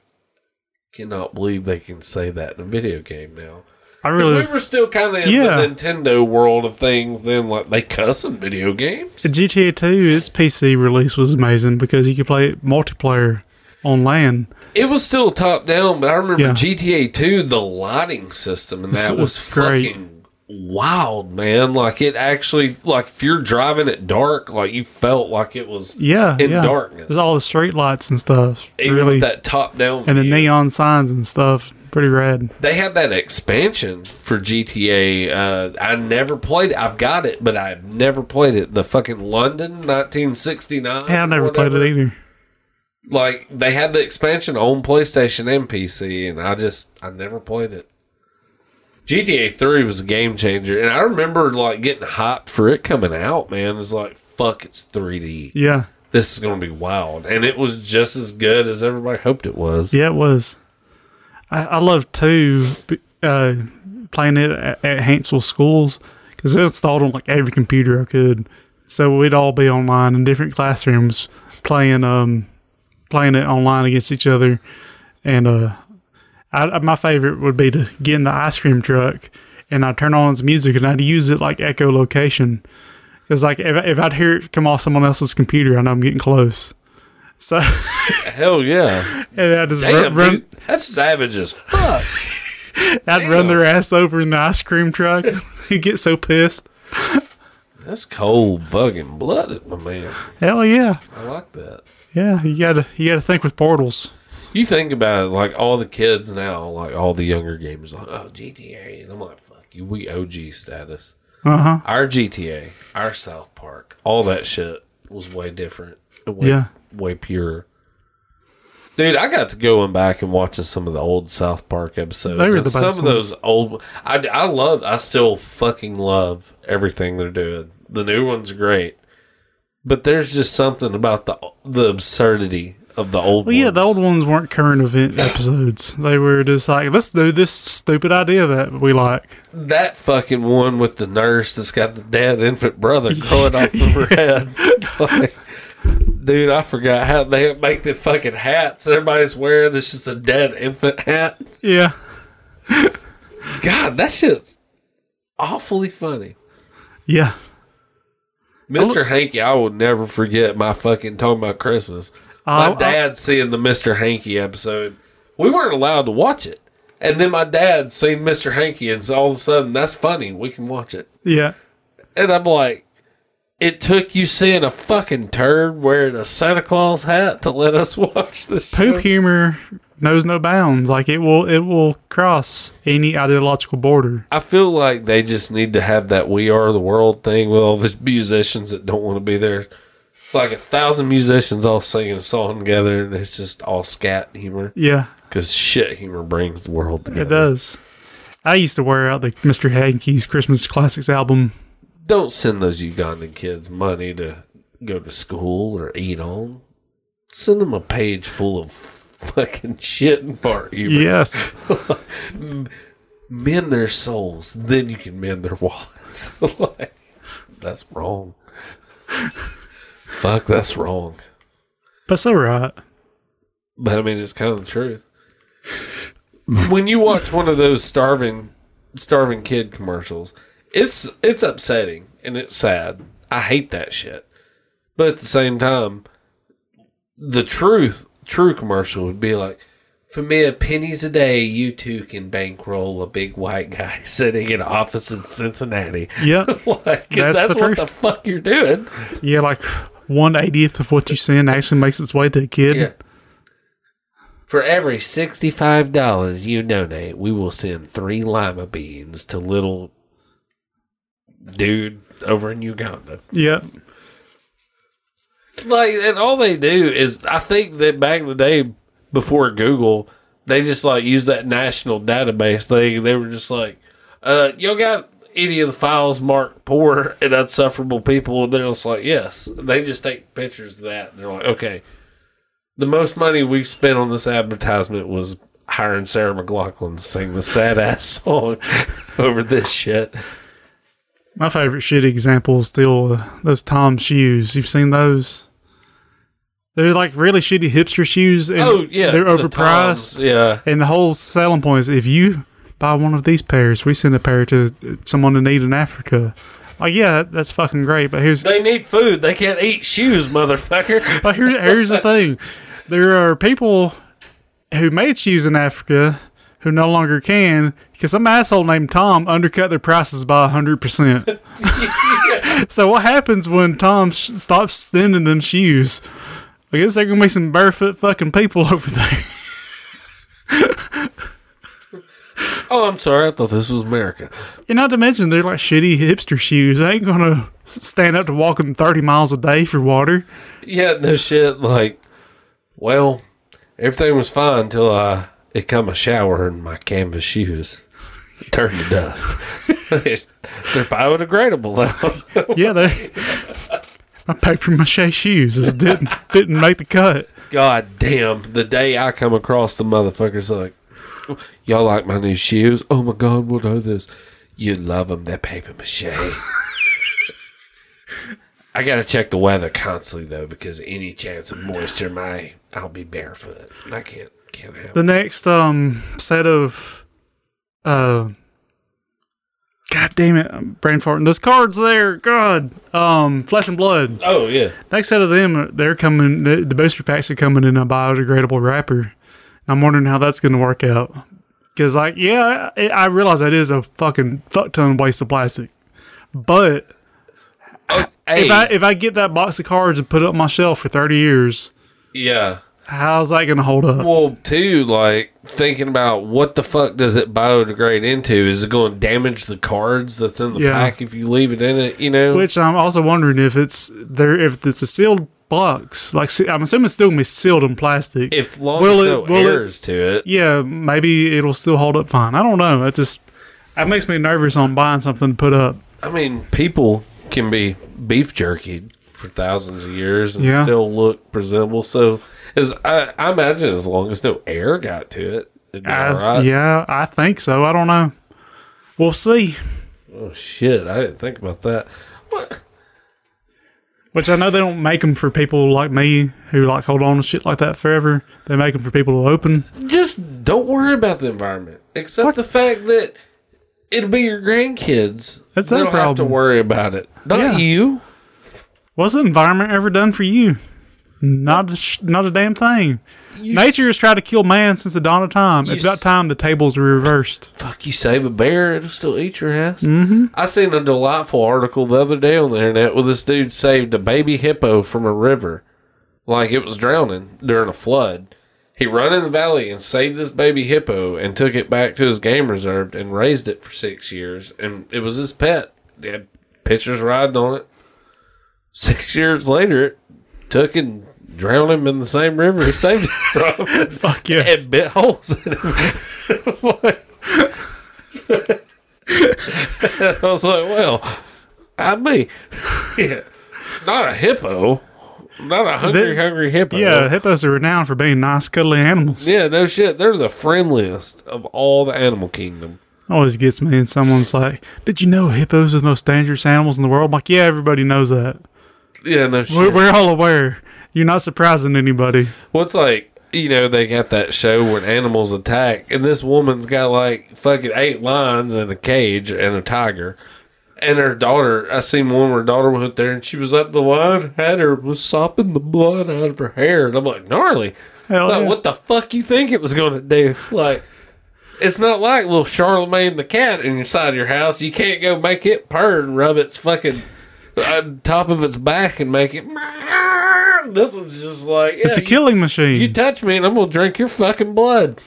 Cannot believe they can say that in a video game now. I really. we were still kind of in Yeah. the Nintendo world of things. Then, like they cuss in video games. The GTA 2, its PC release was amazing because you could play it multiplayer on LAN. It was still top down, but I remember Yeah. GTA Two, the lighting system, and that was was fucking wild, man. Like it actually, like if you're driving at dark, like you felt like it was Yeah. in yeah. darkness, There's all the street lights and stuff. even really. with that top down. and the neon signs and stuff. Pretty rad. They had that expansion for GTA. Uh, I never played it. I've got it, but I've never played it. The fucking London 1969. Yeah, I never played it either. like they had the expansion on PlayStation and PC, and I just I never played it. GTA Three was a game changer, and I remember like getting hyped for it coming out. Man, it's like fuck, it's 3D. Yeah. This is gonna be wild, and it was just as good as everybody hoped it was. Yeah, it was. I, I love too uh, playing it at, at Hartselle schools because it installed on like every computer I could. So we'd all be online in different classrooms playing um playing it online against each other. And uh, I, my favorite would be to get in the ice cream truck and I'd turn on some music and I'd use it like echolocation. Because like if, if I'd hear it come off someone else's computer, I know I'm getting close. So *laughs* Hell yeah, and I just damn, run, run, that's savage as fuck. *laughs* I'd run their ass over in the ice cream truck. *laughs* He'd get so pissed. That's cold fucking blooded, my man. Hell yeah, I like that. yeah. You gotta you gotta think with portals. You think about it, like all the kids now, like all the younger gamers, like, oh, GTA. And I'm like, fuck you, we OG status. Uh huh. Our GTA, our South Park, all that shit was way different. and Way, Yeah. Way purer. Dude, I got to going back and watching some of the old South Park episodes. They were the some of those old, I, I love, I still fucking love everything they're doing. The new one's great, but there's just something about the the absurdity of the old. Well, yeah, the old ones weren't current event *laughs* episodes. They were just like, let's do this stupid idea that we like. that fucking one with the nurse that's got the dead infant brother *laughs* growing off of her head. *laughs* Like, dude, I forgot how they make the fucking hats everybody's wearing. This just a dead infant hat. Yeah. God, that shit's awfully funny. Yeah. Mr. Hankey, I will never forget my fucking talking about Christmas. My Uh, dad seeing the Mr. Hankey episode. We weren't allowed to watch it. And then my dad seen Mr. Hankey, and so all of a sudden, that's funny. We can watch it. Yeah. And I'm like, it took you seeing a fucking turd wearing a Santa Claus hat to let us *laughs* watch this Poop show? humor knows no bounds. Like it will it will cross any ideological border. I feel like they just need to have that "We Are the World" thing with all the musicians that don't want to be there. Like a thousand musicians all singing a song together, and it's just all scat humor. Yeah. Because shit humor brings the world together. It does. I used to wear out the Mr. Hankey's Christmas Classics album. Don't send those Ugandan kids money to go to school or eat on. Send them a page full of *laughs* fucking shit and fart humor. Yes. *laughs* Mend their souls, then you can mend their *laughs* wallets. like, that's wrong. Fuck, that's wrong. But so right. But I mean, it's kind of the truth. when you watch one of those starving, starving kid commercials, it's it's upsetting and it's sad. I hate that shit. But at the same time, the truth, true commercial would be like, for mere pennies a day, you two can bankroll a big white guy *laughs* sitting in an office in Cincinnati. Yeah, *laughs* like, That's that's, the what truth. the fuck you're doing. Yeah, like one eightieth of what you send actually makes its way to a kid. Yeah. For every sixty-five dollars you donate, we will send three lima beans to little dude over in Uganda. Yep. Like, and all they do is, I think that back in the day before Google, they just like use that national database thing. They were just like, uh, y'all got any of the files marked poor and unsufferable people? And they're just like, yes. They just take pictures of that. And they're like, okay, the most money we've spent on this advertisement was hiring Sarah McLachlan to sing the sad ass *laughs* song over this shit. My favorite shit example is still uh, those Tom shoes. You've seen those? They're like really shitty hipster shoes. And Oh, yeah. they're the overpriced. Toms, yeah. And the whole selling point is if you buy one of these pairs, we send a pair to someone in need in Africa. Like, yeah, that's fucking great. But here's They need food. They can't eat shoes, motherfucker. *laughs* but here, here's the thing: there are people who made shoes in Africa who no longer can because some asshole named Tom undercut their prices by hundred percent. *laughs* So what happens when Tom sh- stops sending them shoes? I guess there gonna be some barefoot fucking people *laughs* over there. *laughs* Oh, I'm sorry. I thought this was America. And not to mention they're like shitty hipster shoes. They ain't gonna stand up to walking thirty miles a day for water. Yeah, no shit. Like, well, everything was fine until I it come a shower and my canvas shoes turned to dust. *laughs* They're biodegradable though. *laughs* Yeah, they. My paper mache shoes just didn't didn't make the cut. God damn! The day I come across the motherfuckers, like, y'all like my new shoes? Oh my god, what are this? You love them? They're paper mache. I gotta check the weather constantly though, because any chance of moisture, my I'll be barefoot. I can't. The next um set of uh God damn it, I'm brain farting. Those cards there, God. Um Flesh and Blood. Oh yeah. Next set of them, they're coming the, the booster packs are coming in a biodegradable wrapper. I'm wondering how that's gonna work out. Cause like, yeah, I, I realize that is a fucking fuck ton waste of plastic. But hey, if I if I get that box of cards and put it on my shelf for thirty years, yeah. How's that gonna hold up? Well, too, like thinking about what the fuck does it biodegrade into? Is it going to damage the cards that's in the Yeah. pack if you leave it in it? You know, Which I'm also wondering if it's there if it's a sealed box. Like I'm assuming it's still gonna be sealed in plastic. if long Will it- no will it- to it, yeah, maybe it'll still hold up fine. I don't know. It just that makes me nervous on buying something to put up. I mean, people can be beef jerky for thousands of years and Yeah. still look presentable. So, as I, I imagine, as long as no air got to it, it'd be I- all right. Yeah, I think so. I don't know. We'll see. Oh shit! I didn't think about that. What? Which I know they don't make them for people like me who like hold on to shit like that forever. They make them for people to open. Just don't worry about the environment, except the fact that it'll be your grandkids That's their that'll have to worry about it, not Yeah. you. What's the environment ever done for you? Not a sh- not a damn thing. Nature has tried to kill man since the dawn of time. It's about time the tables are reversed. Fuck, you save a bear, it'll still eat your ass. Mm-hmm. I seen a delightful article the other day on the internet where this dude saved a baby hippo from a river, like it was drowning during a flood. He run in the valley and saved this baby hippo and took it back to his game reserve and raised it for six years, and it was his pet. They had pictures riding on it. Six years later, it took and drowned him in the same river he saved it from. *laughs* Fuck yes. and bit holes in him. *laughs* I was like, well, I me. Yeah. Not a hippo. Not a hungry, They- hungry hippo. Yeah, hippos are renowned for being nice, cuddly animals. Yeah, no shit. They're the friendliest of all the animal kingdom. Always gets me. And someone's like, "Did you know hippos are the most dangerous animals in the world?" I'm like, "Yeah, everybody knows that. Yeah, no shit. We're, we're all aware. You're not surprising anybody." What's like, you know, they got that show when animals attack, and this woman's got like fucking eight lions in a cage and a tiger. And her daughter, I seen one where her daughter went there and she was up the lion, had her, was sopping the blood out of her hair. And I'm like, gnarly. Hell Like, yeah. what the fuck you think it was going to do? Like, it's not like little Charlemagne the cat inside your house. You can't go make it purr and rub its fucking uh, top of its back and make it. This is just like It's a yeah, killing machine. you touch me and I'm gonna drink your fucking blood.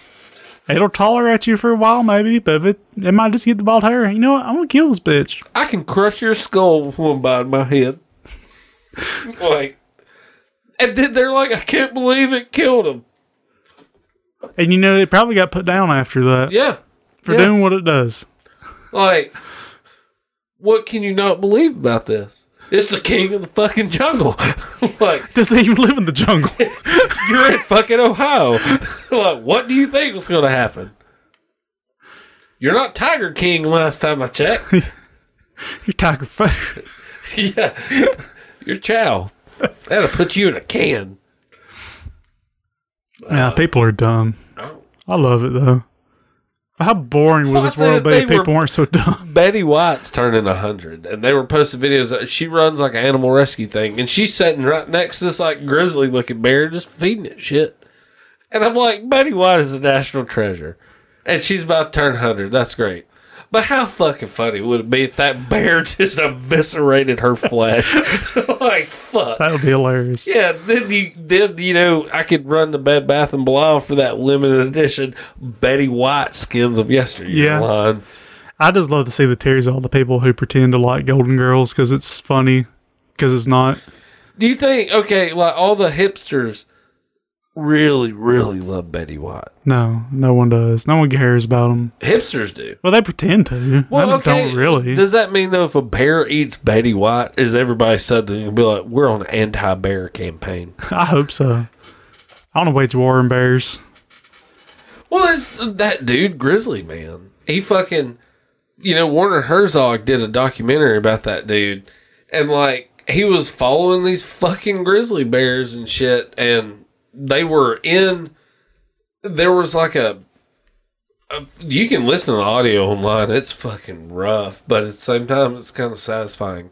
It'll tolerate you for a while, maybe, but it it might just get the bald hair. You know what? I'm gonna kill this bitch. I can crush your skull with one bite of my head. *laughs* like, and then they're like, I can't believe it killed him. And you know, it probably got put down after that Yeah, for yeah. doing what it does. like, what can you not believe about this? It's the king of the fucking jungle. *laughs* like, Does it even live in the jungle? *laughs* you're in fucking Ohio. *laughs* like, what do you think was going to happen? You're not Tiger King last time I checked. You're tiger food. yeah, you're Chow. That'll put you in a can. Yeah, uh, people are dumb. I love it though. How boring would this world be if people were- weren't so dumb? Betty White's turning a hundred, and they were posting videos. She runs like an animal rescue thing, and she's sitting right next to this like grizzly looking bear, just feeding it shit. And I'm like, Betty White is a national treasure, and she's about to turn hundred. That's great. But how fucking funny would it be if that bear *laughs* just eviscerated her flesh? *laughs* like fuck. That would be hilarious. Yeah, then you then you know I could run to Bed Bath and Beyond for that limited edition Betty White skins of yesteryear Yeah. line. I just love to see the tears of all the people who pretend to like Golden Girls because it's funny. Because it's not. Do you think okay, like all the hipsters really, really love Betty White? No, no one does. No one cares about them. Hipsters do. Well, they pretend to. Well, they okay. don't really. Does that mean though if a bear eats Betty White, is everybody suddenly gonna be like, we're on an anti-bear campaign? *laughs* I hope so. I want to wage war on bears. Well, it's that dude, Grizzly Man. He fucking, you know, Werner Herzog did a documentary about that dude, and like he was following these fucking grizzly bears and shit, and they were in. There was like a. a you can listen to audio online. It's fucking rough, but at the same time, it's kind of satisfying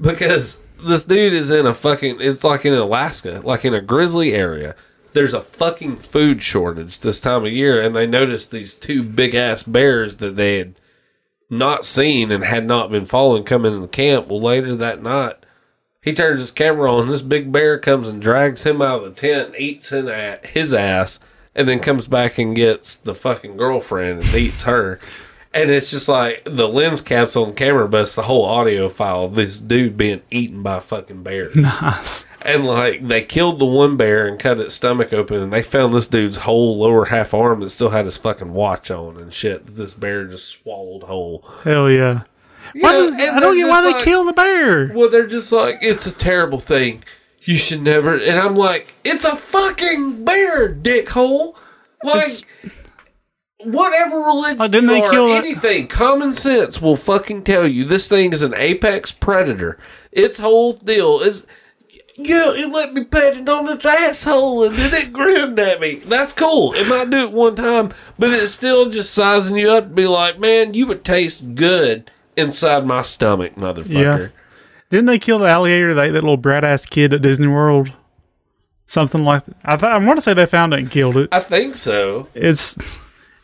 because this dude is in a fucking. It's like in Alaska, like in a grizzly area there's a fucking food shortage this time of year, and they noticed these two big ass bears that they had not seen and had not been following come in the camp. Well, later that night, He turns his camera on. This big bear comes and drags him out of the tent, and eats in at his ass, and then comes back and gets the fucking girlfriend and eats her. And it's just like the lens caps on the camera, but it's the whole audio file of this dude being eaten by fucking bears. *laughs* Nice. And like they killed the one bear and cut its stomach open, and they found this dude's whole lower half arm that still had his fucking watch on and shit. This bear just swallowed whole. Hell yeah. Why Yeah, does- I don't get why just they kill the bear. Well, they're just like it's a terrible thing. You should never. And I'm like, it's a fucking bear, dickhole. Like. It's- Whatever religion Oh, didn't they are, kill that- anything, common sense will fucking tell you this thing is an apex predator. Its whole deal is yeah, it let me pat it on its asshole and then it grinned at me. That's cool. It might do it one time, but it's still just sizing you up to be like, man, you would taste good inside my stomach, motherfucker. Yeah. Didn't they kill the alligator that, that little brat ass kid at Disney World? Something like that. I, th- I want to say they found it and killed it. I think so. It's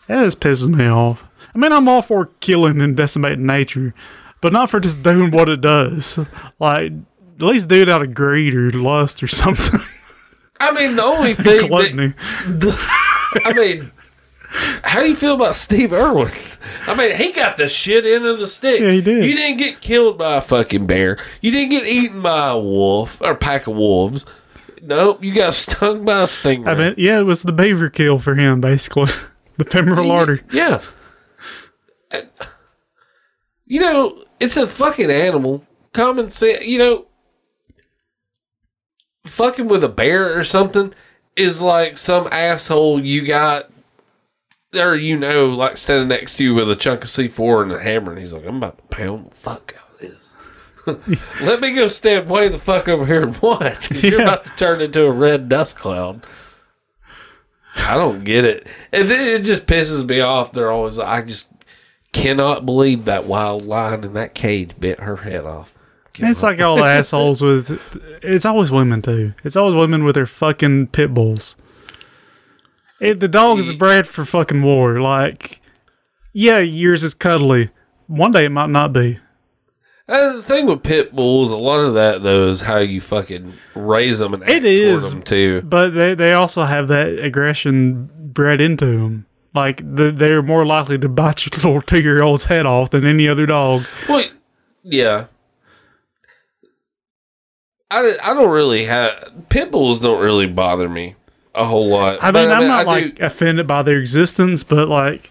that just pisses me off. I mean, I'm all for killing and decimating nature, but not for just doing what it does. Like, at least do it out of greed or lust or *laughs* something. I mean, the only thing that, Gluttony. I mean, how do you feel about Steve Irwin? I mean, he got the shit end of the stick. Yeah, he did. You didn't get killed by a fucking bear. You didn't get eaten by a wolf or a pack of wolves. Nope, you got stung by a stingray. I mean, yeah, it was the beaver kill for him, basically. *laughs* the femoral artery. Yeah. You know, it's a fucking animal. Common sense. You know, fucking with a bear or something is like some asshole you got, or you know, like standing next to you with a chunk of C4 and a hammer, and he's like, I'm about to pound the fuck out of this. *laughs* Let me go stand way the fuck over here and watch. 'cause *laughs* You're Yeah. about to turn into a red dust cloud. I don't get it. And then it just pisses me off. They're always like, I just cannot believe that wild lion in that cage bit her head off. It's like all the *laughs* assholes with. It's always women too. It's always women with their fucking pit bulls. It, the dog is bred for fucking war. Like, yeah, yours is cuddly. One day it might not be. Uh, the thing with pit bulls, a lot of that though is how you fucking raise them and It is. them too. But they, they also have that aggression bred into them. Like, the, they're more likely to bite your *laughs* little two year old's head off than any other dog. Well, yeah. I, I don't really have pit bulls don't really bother me a whole lot. I But, mean, I'm not I like do- offended by their existence, but like,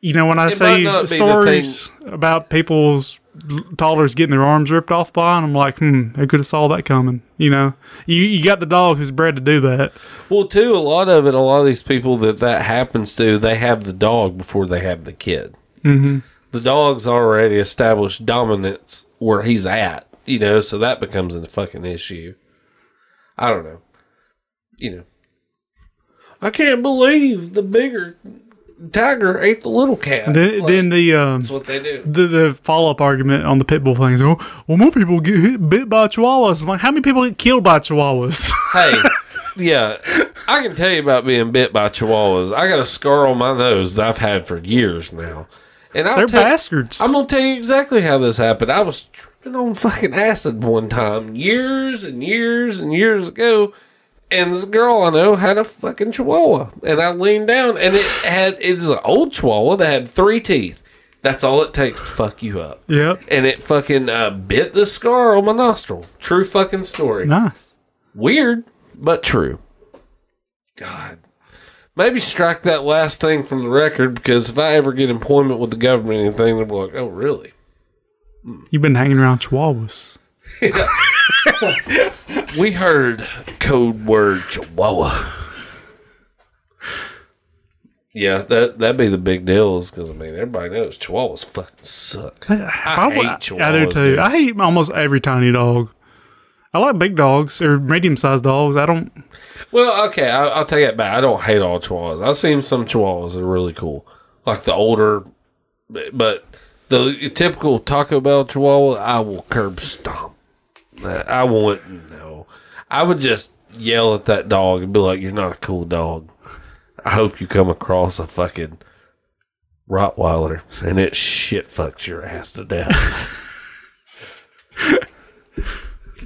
you know, when I It see might not stories about people's toddlers getting their arms ripped off by, and I'm like, hmm, they could have saw that coming. You know, you you got the dog who's bred to do that. well, too. A lot of it, a lot of these people that that happens to, they have the dog before they have the kid. Mm-hmm. The dog's already established dominance where he's at, you know, so that becomes a fucking issue. I don't know, you know. I can't believe the bigger tiger ate the little cat. Then, Like, then the um, that's what they do. the, the follow up argument on the pit bull thing is, oh, well, more people get hit, bit by chihuahuas. I'm like, how many people get killed by chihuahuas? *laughs* hey, yeah, I can tell you about being bit by chihuahuas. I got a scar on my nose that I've had for years now, and I'll They're tell, bastards. I'm gonna tell you exactly how this happened. I was tripping on fucking acid one time, years and years and years ago, and this girl I know had a fucking chihuahua, and I leaned down, and it had it's an old chihuahua that had three teeth. That's all it takes to fuck you up. yep. And it fucking uh, bit the scar on my nostril. True fucking story. Nice. Weird, but true. God. Maybe strike that last thing from the record because if I ever get employment with the government or anything, they'll be like, oh, really? You've been hanging around chihuahuas. *laughs* *laughs* We heard code word Chihuahua. Yeah, that that'd be the big deal, is because I mean everybody knows Chihuahuas fucking suck. I, hate would- Chihuahuas. I do too. dude. I hate almost every tiny dog. I like big dogs or medium sized dogs. I don't. Well, okay, I, I'll take it back. I don't hate all Chihuahuas. I've seen some Chihuahuas that are really cool, like the older, but the typical Taco Bell Chihuahua, I will curb stomp. I wouldn't know. I would just yell at that dog and be like, "You're not a cool dog. I hope you come across a fucking Rottweiler and it shit fucks your ass to death." *laughs*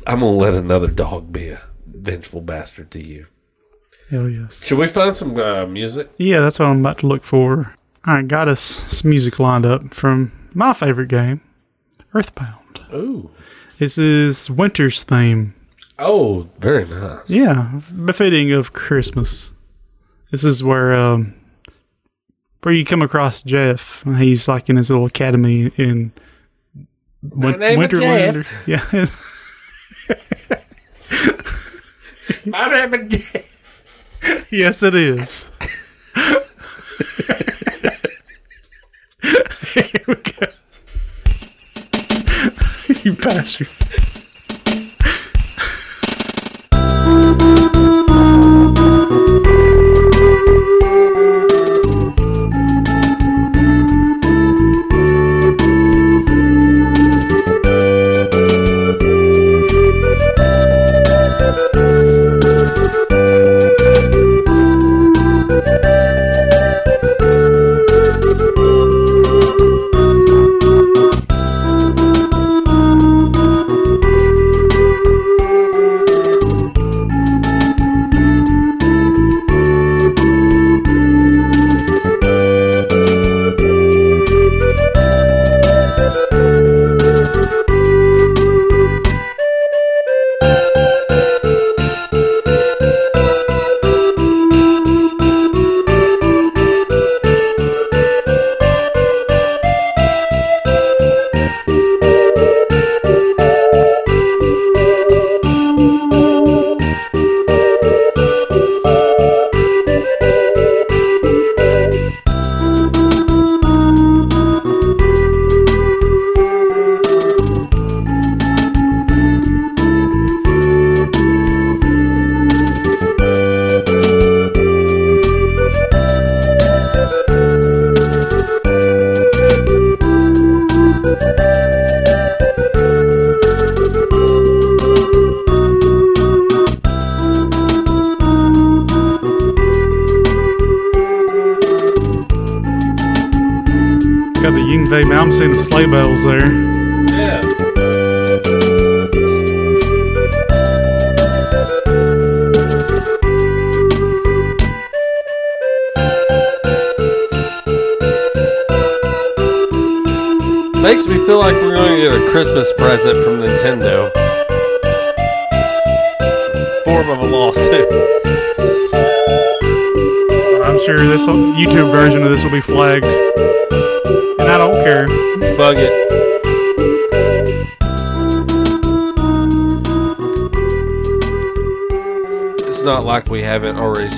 I'm gonna let another dog be a vengeful bastard to you. Hell yes. Should we find some uh, music? Yeah, that's what I'm about to look for. Right, got us some music lined up from my favorite game, Earthbound. Ooh. This is Winter's theme. Oh, very nice. Yeah, befitting of Christmas. This is where um, where you come across Jeff. He's like in his little academy in Win- Winterland. *laughs* Yeah. My name is yes, it is. *laughs* *laughs* Here we go. *laughs* you bastard. *laughs*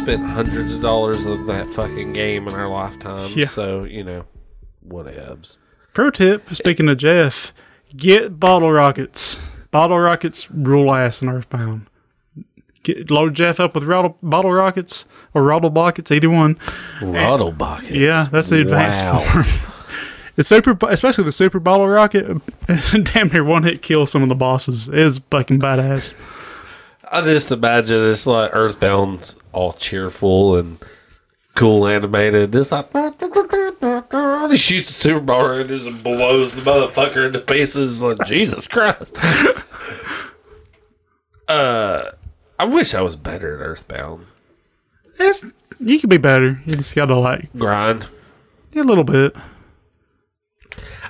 spent hundreds of dollars of that fucking game in our lifetime. Yeah. So, you know, whatevs. Pro tip, speaking of Jeff, get bottle rockets. Bottle rockets rule ass in Earthbound. Get, load Jeff up with rattle, bottle rockets or rattle buckets, either one. Rattle eh, buckets. Yeah, that's the advanced Wow. form. *laughs* The super, especially the super bottle rocket, *laughs* damn near one hit kill some of the bosses. It is fucking badass. I just imagine it's like Earthbound's all cheerful and cool animated. This like he shoots a super bar and just blows the motherfucker into pieces. Like Jesus Christ. *laughs* uh, I wish I was better at Earthbound. It's, you could be better. You just gotta like Grind. a little bit.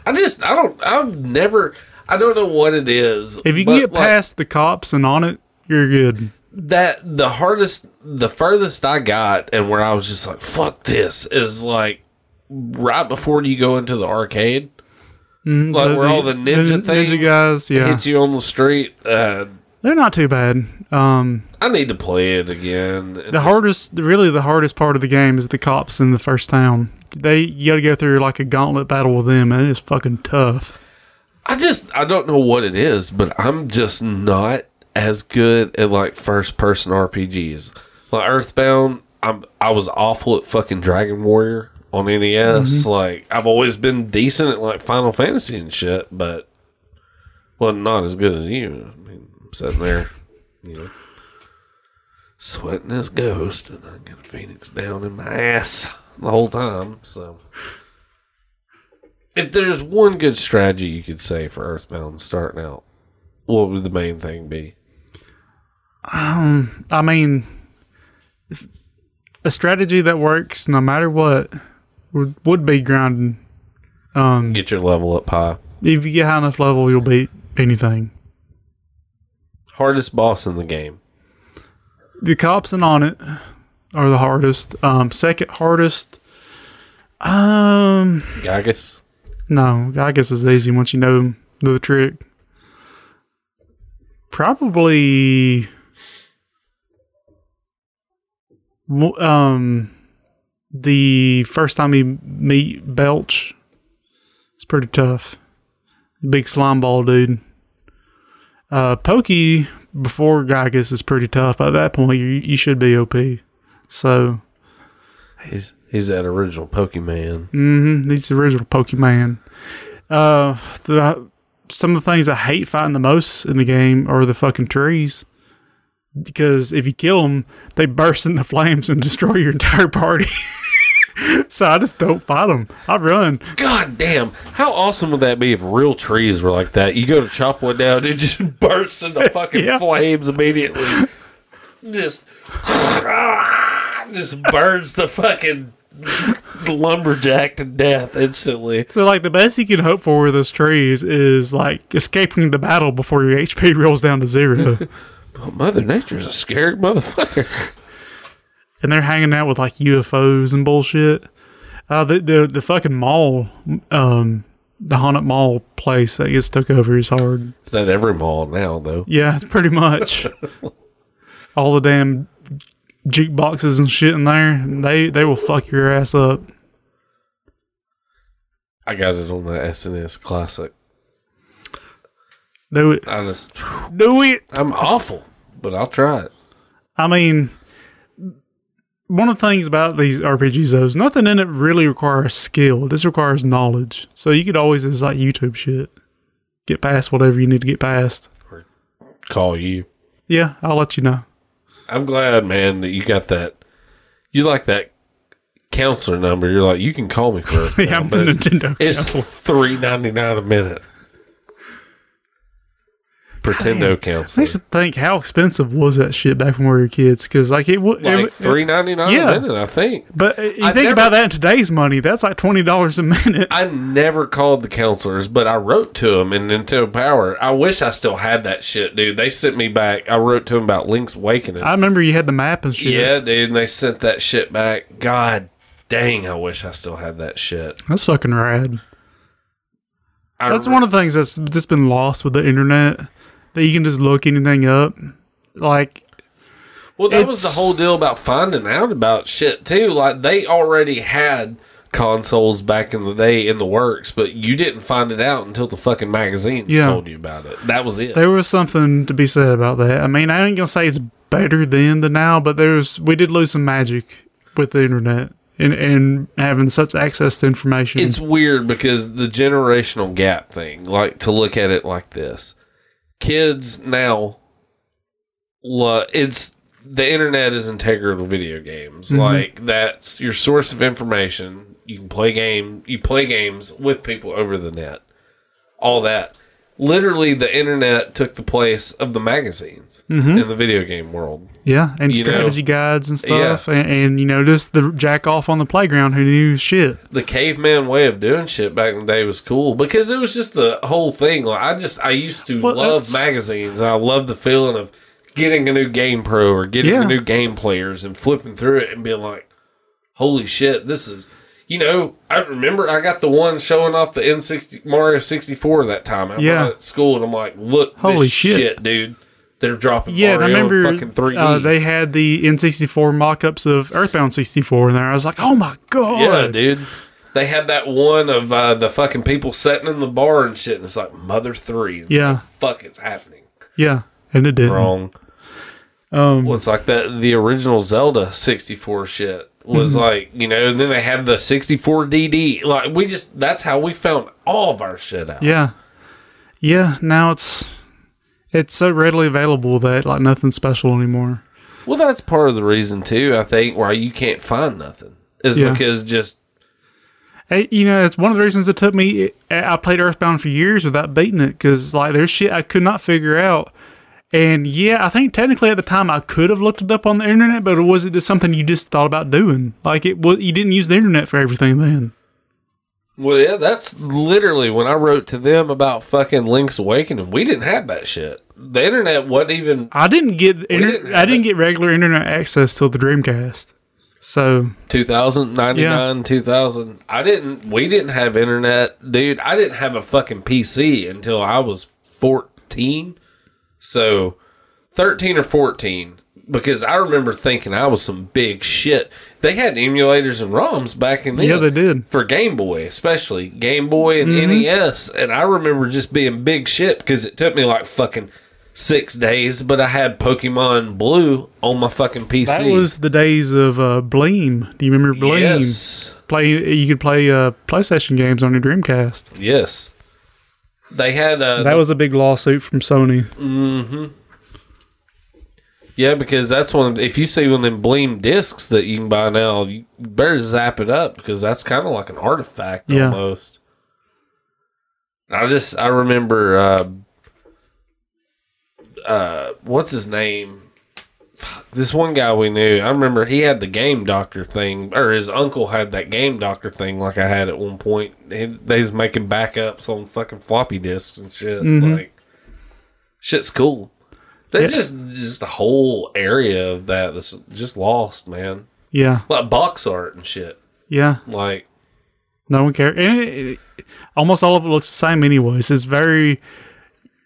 I just I don't I've never I don't know what it is. If you can get like, past the cops and Onett, you're good. that the hardest the furthest I got and where I was just like fuck this is like right before you go into the arcade like The- where all the ninja ninja things guys, yeah. hit you on the street uh They're not too bad. Um, I need to play it again the hardest, really, the hardest part of the game is the cops in the first town. They you got to go through like a gauntlet battle with them, and it is fucking tough. I just I don't know what it is but I'm just not as good at like first person RPGs like Earthbound I'm I was awful at fucking Dragon Warrior on NES Mm-hmm. like I've always been decent at like Final Fantasy and shit but well not as good as you I mean I'm sitting there *laughs* you know sweating this ghost and I got a phoenix down in my ass the whole time so if there's one good strategy you could say for Earthbound starting out, what would the main thing be? I mean, if a strategy that works no matter what would, would be grounding. Um, Get your level up high. if you get high enough level, you'll beat anything. Hardest boss in the game. The cops and Onett are the hardest. Um, second hardest. Um, Giygas. no, Gagas is easy once you know the trick. Probably. Um, the first time you meet Belch, it's pretty tough. Big slime ball dude. Uh, Pokey before Giygas is pretty tough. By that point, you you should be OP. So He's he's that original Pokemon. Mm-hmm. He's the original Pokemon. Uh, the, some of the things I hate fighting the most in the game are the fucking trees. Because if you kill them, they burst into flames and *laughs* destroy your entire party. *laughs* so I just don't fight them. I run. God damn! How awesome would that be if real trees were like that? You go to chop one down, it just *laughs* bursts into fucking Yeah. flames immediately. Just, just burns the fucking lumberjack to death instantly. So like the best you can hope for with those trees is like escaping the battle before your HP rolls down to zero. Oh, Mother Nature's a scary motherfucker. and they're hanging out with like UFOs and bullshit. Uh, the the the fucking mall, um, the haunted mall place that gets took over is hard. It's at every mall now, though. Yeah, it's pretty much *laughs* all the damn jukeboxes and shit in there. They they will fuck your ass up. I got it on the SNES Classic. Do it, I just, do it. I'm awful, but I'll try it. I mean, one of the things about these RPGs though is nothing in it really requires skill. This requires knowledge. So you could always just like YouTube shit, get past whatever you need to get past. Call you. Yeah, I'll let you know. I'm glad, man, that you got that. You like that counselor number. You're like, you can call me for. *laughs* Yeah, now, I'm the it's, Nintendo it's counselor. three ninety nine a minute. Pretendo I used to think how expensive was that shit back when we were kids? Because like it would, like three ninety nine Yeah. a minute. I think. But uh, you I think never- about that in today's money, that's like twenty dollars a minute. I never called the counselors, but I wrote to them in Nintendo Power. I wish I still had that shit, dude. They sent me back. I wrote to them about Link's Awakening. I remember you had the map and shit. yeah, dude, and they sent that shit back. God dang, I wish I still had that shit. that's fucking rad. I That's re- one of the things that's just been lost with the internet. That you can just look anything up. Like Well, that was the whole deal about finding out about shit too. Like they already had consoles back in the day in the works, but you didn't find it out until the fucking magazines Yeah. told you about it. That was it. there was something to be said about that. I mean, I ain't gonna say it's better then than now, but there's we did lose some magic with the internet and and having such access to information. it's weird because the generational gap thing, like to look at it like this. Kids now lo- it's the internet is integral to video games. Mm-hmm. Like that's your source of information. You can play game you play games with people over the net. All that. Literally the internet took the place of the magazines mm-hmm. in the video game world. yeah, and you know, strategy guides and yeah. stuff, and, and you know just the jack off on the playground who knew shit. the caveman way of doing shit back in the day was cool because it was just the whole thing. Like I just I used to Well, love magazines. I love the feeling of getting a new game pro or getting Yeah. a new game players and flipping through it and being like, "Holy shit, this is." You know, I remember I got the one showing off the N60 Mario 64 that time. I Yeah. at school and I'm like, "Look, Holy this shit. shit. dude! They're dropping Yeah, and I remember in fucking 3D." uh, they had the N64 mock-ups of Earthbound 64 in there. I was like, oh my god, Yeah, dude. They had that one of uh, the fucking people sitting in the bar and shit, and it's like Mother Three. It's Yeah. like, fuck, it's happening. yeah, and it did. Wrong. Um, Well, it's like that. The original Zelda sixty four shit Mm-hmm. was like you know. And then they had the sixty four DD. Like we just that's how we found all of our shit out. Yeah, yeah. Now it's it's so readily available that like nothing's special anymore. Well, that's part of the reason too. I think why you can't find nothing is Yeah. because just Hey, you know, it's one of the reasons it took me. I played Earthbound for years without beating it because like there's shit I could not figure out. And yeah, I think technically at the time I could have looked it up on the internet, but it was it just something you just thought about doing? Like it was, you didn't use the internet for everything then. Well, yeah, that's literally when I wrote to them about fucking Link's Awakening. We didn't have that shit. The internet wasn't even I didn't get inter- didn't I didn't it. get regular internet access till the Dreamcast. So 2000, 99, 2000. I didn't, we didn't have internet, dude. I didn't have a fucking PC until I was 14. So 13 or 14. Because I remember thinking I was some big shit. They had emulators and ROMs back in the yeah, they did. for Game Boy, especially Game Boy and NES. And I remember just being big shit because it took me like fucking six days, but I had Pokemon Blue on my fucking PC. That was the days of uh, Bleem. Do you remember Bleem? yes, Play you could play uh, PlayStation games on your Dreamcast. yes. They had uh, That was a big lawsuit from Sony. Mm-hmm. yeah, because that's one. Of, if you see one of them Bleem discs that you can buy now, you better zap it up because that's kind of like an artifact Yeah. almost. I just I remember uh, uh, what's his name? This one guy we knew, I remember he had the game doctor thing, or his uncle had that game doctor thing, like I had at one point. He, they was making backups on fucking floppy disks and shit. Like, shit's cool. They Yeah. just just the whole area of that that's just lost, man. Yeah, Like box art and shit. yeah. Like, No one cares. And it, it- almost all of it looks the same, anyways. It's very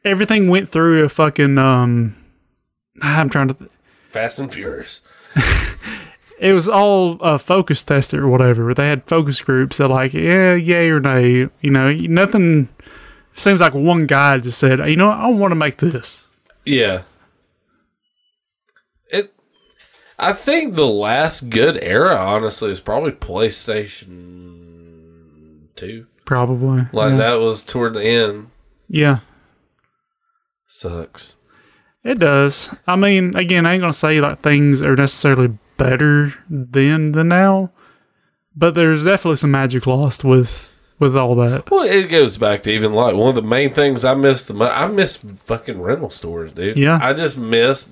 everything went through a fucking um. *sighs* I'm trying to. Fast and Furious. *laughs* It was all uh, focus tested or whatever. They had focus groups that like, yeah, yay or nay. You know, nothing. Seems like one guy just said, you know. I want to make this. Yeah. It I think the last good era honestly is probably PlayStation 2. Probably. Like yeah. that was toward the end. Yeah, Sucks. It does. I mean, again, I ain't gonna say like things are necessarily better then than now, but there's definitely some magic lost with with all that. Well, it goes back to even like one of the main things I miss the most. I miss fucking rental stores, dude. Yeah. I just miss.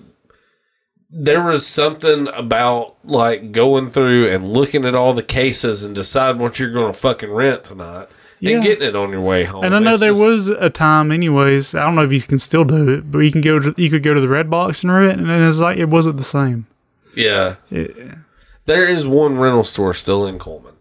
There was something about like going through and looking at all the cases and deciding what you're going to fucking rent tonight Yeah. and getting it on your way home. And I know It's there just- was a time, anyways. I don't know if you can still do it, but you can go to you could go to the red box and rent, and it's like it wasn't the same. Yeah. It- There is one rental store still in Cullman.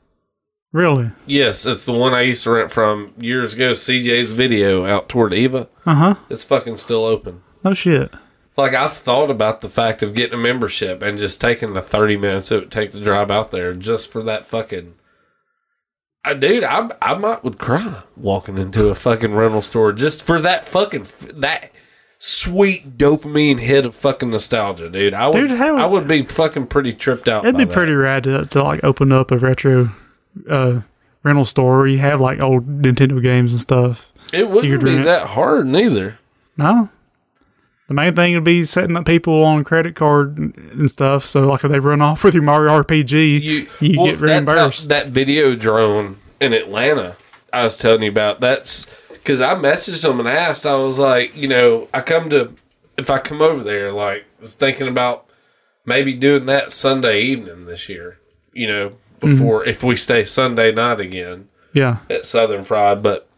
really? Yes, it's the one I used to rent from years ago. CJ's Video out toward Eva. Uh huh. It's fucking still open. Oh shit. Like I've thought about the fact of getting a membership and just taking the thirty minutes it would take to drive out there just for that fucking. I, dude, I I might would cry walking into a fucking rental store just for that fucking that sweet dopamine hit of fucking nostalgia, dude. I would Dude, how- I would be fucking pretty tripped out. It'd be that. pretty rad to, to like open up a retro uh, rental store where you have like old Nintendo games and stuff. It wouldn't be that hard neither. No. The main thing would be setting up people on credit card and stuff. So, like, if they run off with your Mario RPG, You, you, well, get reimbursed. that Videodrome in Atlanta, I was telling you about. That's because I messaged them and asked. I was like, you know, I come to if I come over there, like, was thinking about maybe doing that Sunday evening this year. You know, mm-hmm. before if we stay Sunday night again yeah. at Southern Fried, but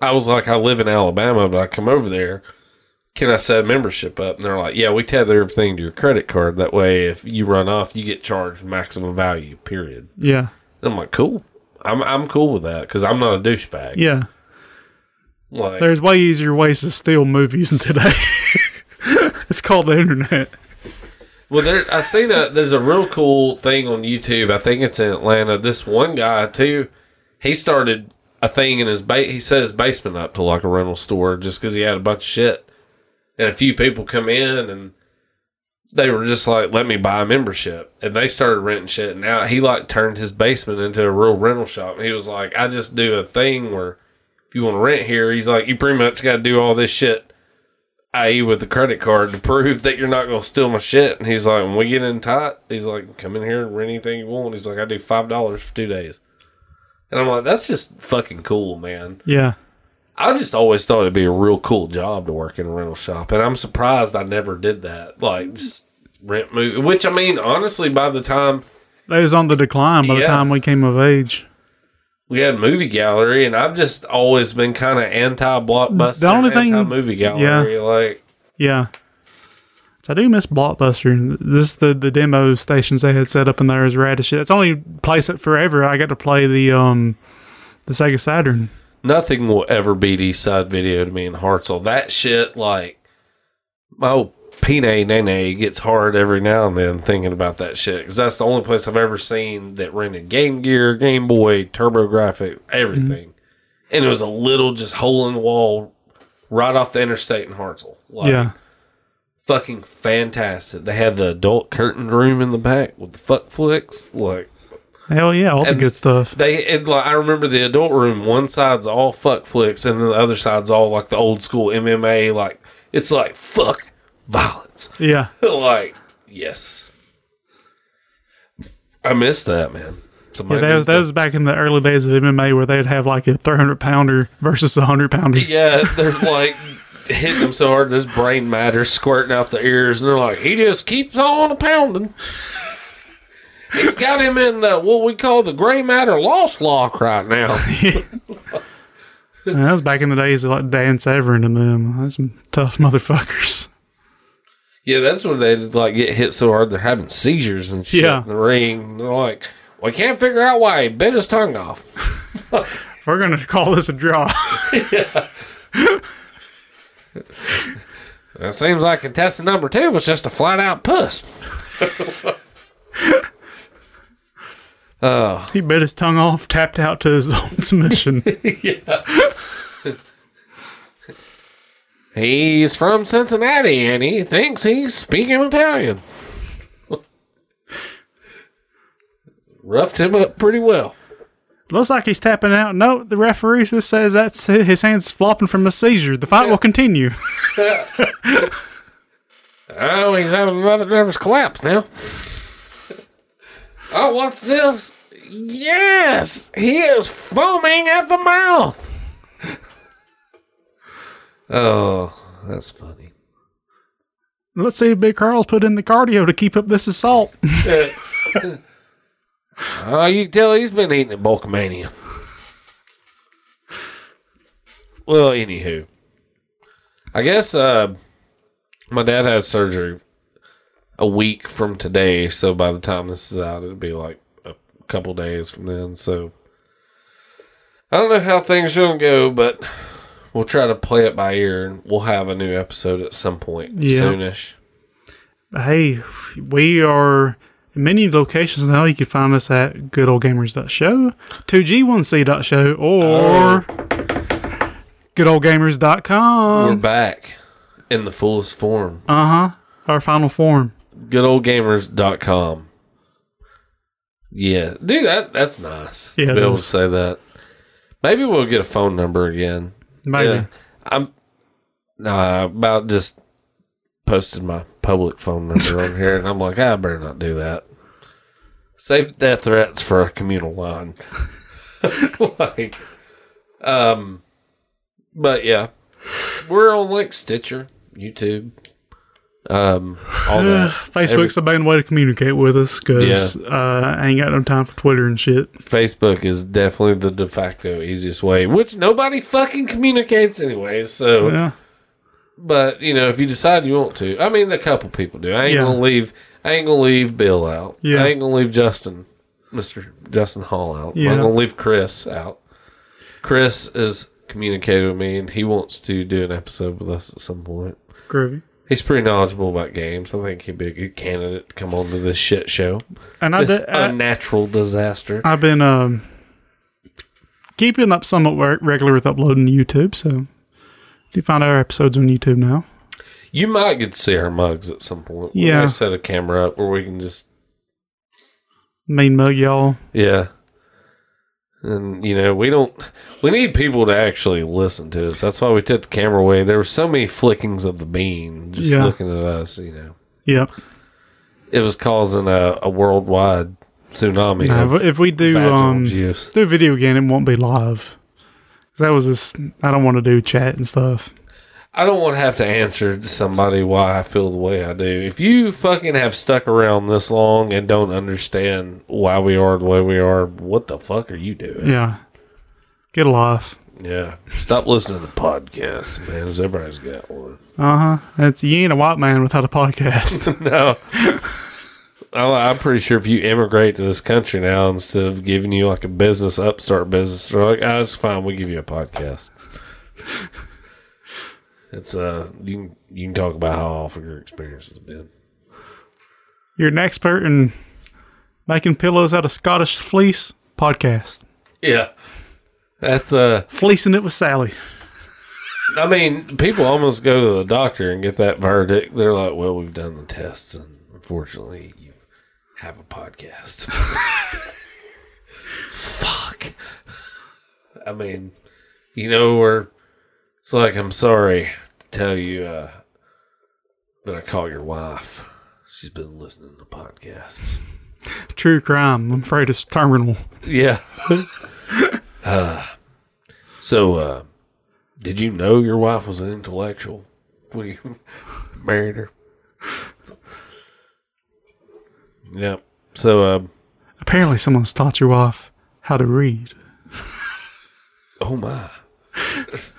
I was like, I live in Alabama, but I come over there. Can I set a membership up? And they're like, Yeah, we tether everything to your credit card. That way, if you run off, you get charged maximum value. Period. Yeah. And I'm like, cool. I'm I'm cool with that because I'm not a douchebag. Yeah. Like, There's way easier ways to steal movies than today. *laughs* it's called the internet. well, there I seen a there's a real cool thing on YouTube. I think it's in Atlanta. This one guy too, he started a thing in his ba- he set his basement up to like a rental store just because he had a bunch of shit, and a few people come in and they were just like, "Let me buy a membership," and they started renting shit. And now he like turned his basement into a real rental shop. He was like, "I just do a thing where if you want to rent here, he's like, you pretty much got to do all this shit." i.e. with the credit card to prove that you're not going to steal my shit. And he's like, when we get in tight, he's like, come in here and rent anything you want. He's like, I do five dollars for two days. And I'm like, that's just fucking cool, man. Yeah. I just always thought it'd be a real cool job to work in a rental shop, and I'm surprised I never did that. Like just rent movie, which I mean, honestly, by the time They was on the decline by the time we came of age. we had movie gallery, and I've just always been kind of anti blockbuster, The only thing- movie gallery. yeah, Like, Yeah. So I do miss Blockbuster. This the the demo stations they had set up in there is rad as shit. It's the only place that forever I got to play the um the Sega Saturn. Nothing will ever beat East Side Video to me in Hartselle. That shit, like, my old pene nene gets hard every now and then thinking about that shit because that's the only place I've ever seen that rented Game Gear, Game Boy, TurboGrafx, everything, mm-hmm. and it was a little just hole in the wall right off the interstate in Hartselle. Like, yeah. fucking fantastic. They had the adult curtained room in the back with the fuck flicks, like. Hell yeah, all the good stuff. They it, like I remember the adult room. One side's all fuck flicks, and then the other side's all like the old school MMA. Like it's like fuck violence. Yeah. *laughs* like yes, I miss that man. Yeah, that was, that was back in the early days of MMA where they'd have like a 300 pounder versus a 100 pounder. yeah, they're like hitting him so hard, this brain matter squirting out the ears, and they're like, he just keeps on pounding. He's got him in the, what we call the gray matter lost lock right now. *laughs* That was back in the days of like Dan Severn and them. Some tough motherfuckers. Yeah, that's when they like get hit so hard they're having seizures and shit Yeah. in the ring. They're like, we can't figure out why he bit his tongue off. *laughs* We're gonna call this a draw. *laughs* It seems like contestant number two was just a flat out puss. Oh. he bit his tongue off, tapped out to his *laughs* own submission. *laughs* He's from Cincinnati and he thinks he's speaking Italian. *laughs* Roughed him up pretty well. Looks like he's tapping out. No, the referee just says that's his hands flopping from a seizure. The fight will continue. Oh, he's having another nervous collapse now. Oh, what's this? Yes, he is foaming at the mouth. *laughs* oh, that's funny. Let's see if Big Carl's put in the cardio to keep up this assault. Oh, *laughs* you can tell he's been eating at Bulkamania. Well, anywho, I guess uh, my dad has surgery a week from today, so by the time this is out, it'll be like a couple days from then. So I don't know how things are gonna go, but we'll try to play it by ear, and we'll have a new episode at some point Yeah. soonish. hey, we are in many locations now. You can find us at goodoldgamers.show, 2g1c.show, or goodoldgamers.com. We're back in the fullest form. Uh huh. Our final form. goodoldgamers.com. Yeah, dude, that that's nice Yeah, to be able to say that. Maybe we'll get a phone number again. Maybe. Yeah, I'm nah about just posted my public phone number on here, and I'm like, I better not do that. Save death threats for a communal line. *laughs* like, um, but yeah, we're on like Stitcher, YouTube, um, all *sighs* that. Facebook's the main way to communicate with us because uh, I ain't got no time for Twitter and shit. Facebook is definitely the de facto easiest way, which nobody fucking communicates anyway. So, Yeah. but you know, if you decide you want to, I mean, a couple people do. I ain't Yeah. gonna leave. I ain't gonna leave Bill out. Yeah. I ain't gonna leave Justin, Mister Justin Hall out. Yeah. I'm gonna leave Chris out. Chris is communicating with me, and he wants to do an episode with us at some point. Groovy. He's pretty knowledgeable about games. I think he'd be a good candidate to come on to this shit show. And I This did, I, unnatural disaster. I've been um, keeping up somewhat re- regular with uploading to YouTube, so you find our episodes on YouTube now. You might get to see our mugs at some point. Yeah. set a camera up where we can just Mean mug, y'all. yeah. And you know, we don't we need people to actually listen to us. That's why we took the camera away. There were so many flickings of the bean just Yeah. looking at us, you know. Yep. It was causing a, a worldwide tsunami No, of if- if we do vaginal um juice. do a video again, it won't be live. 'Cause That was just I don't want to do chat and stuff. I don't want to have to answer to somebody why I feel the way I do. If you fucking have stuck around this long and don't understand why we are the way we are, what the fuck are you doing? Yeah, get a life. Yeah. Stop listening to the podcast, man. 'cause Everybody's got one. Uh huh. That's you ain't a white man without a podcast. *laughs* No. I- I'm pretty sure if you immigrate to this country now, instead of giving you like a business, upstart business, they're like, oh, it's fine. We give you a podcast. It's uh, you can you can talk about how awful your experience has been. You're an expert in making pillows out of Scottish fleece. Podcast Yeah, that's uh, fleecing it with Sally. I mean, people almost go to the doctor and get that verdict. They're like, "Well, we've done the tests, and unfortunately, you have a podcast." *laughs* Fuck. I mean, you know, or it's like, I'm sorry to tell you, uh, but I call your wife. She's been listening to podcasts. True crime. I'm afraid it's terminal. Yeah. *laughs* uh, so, uh, did you know your wife was an intellectual when you *laughs* married her? Yep. So, uh, Apparently, someone's taught your wife how to read. oh my. *laughs*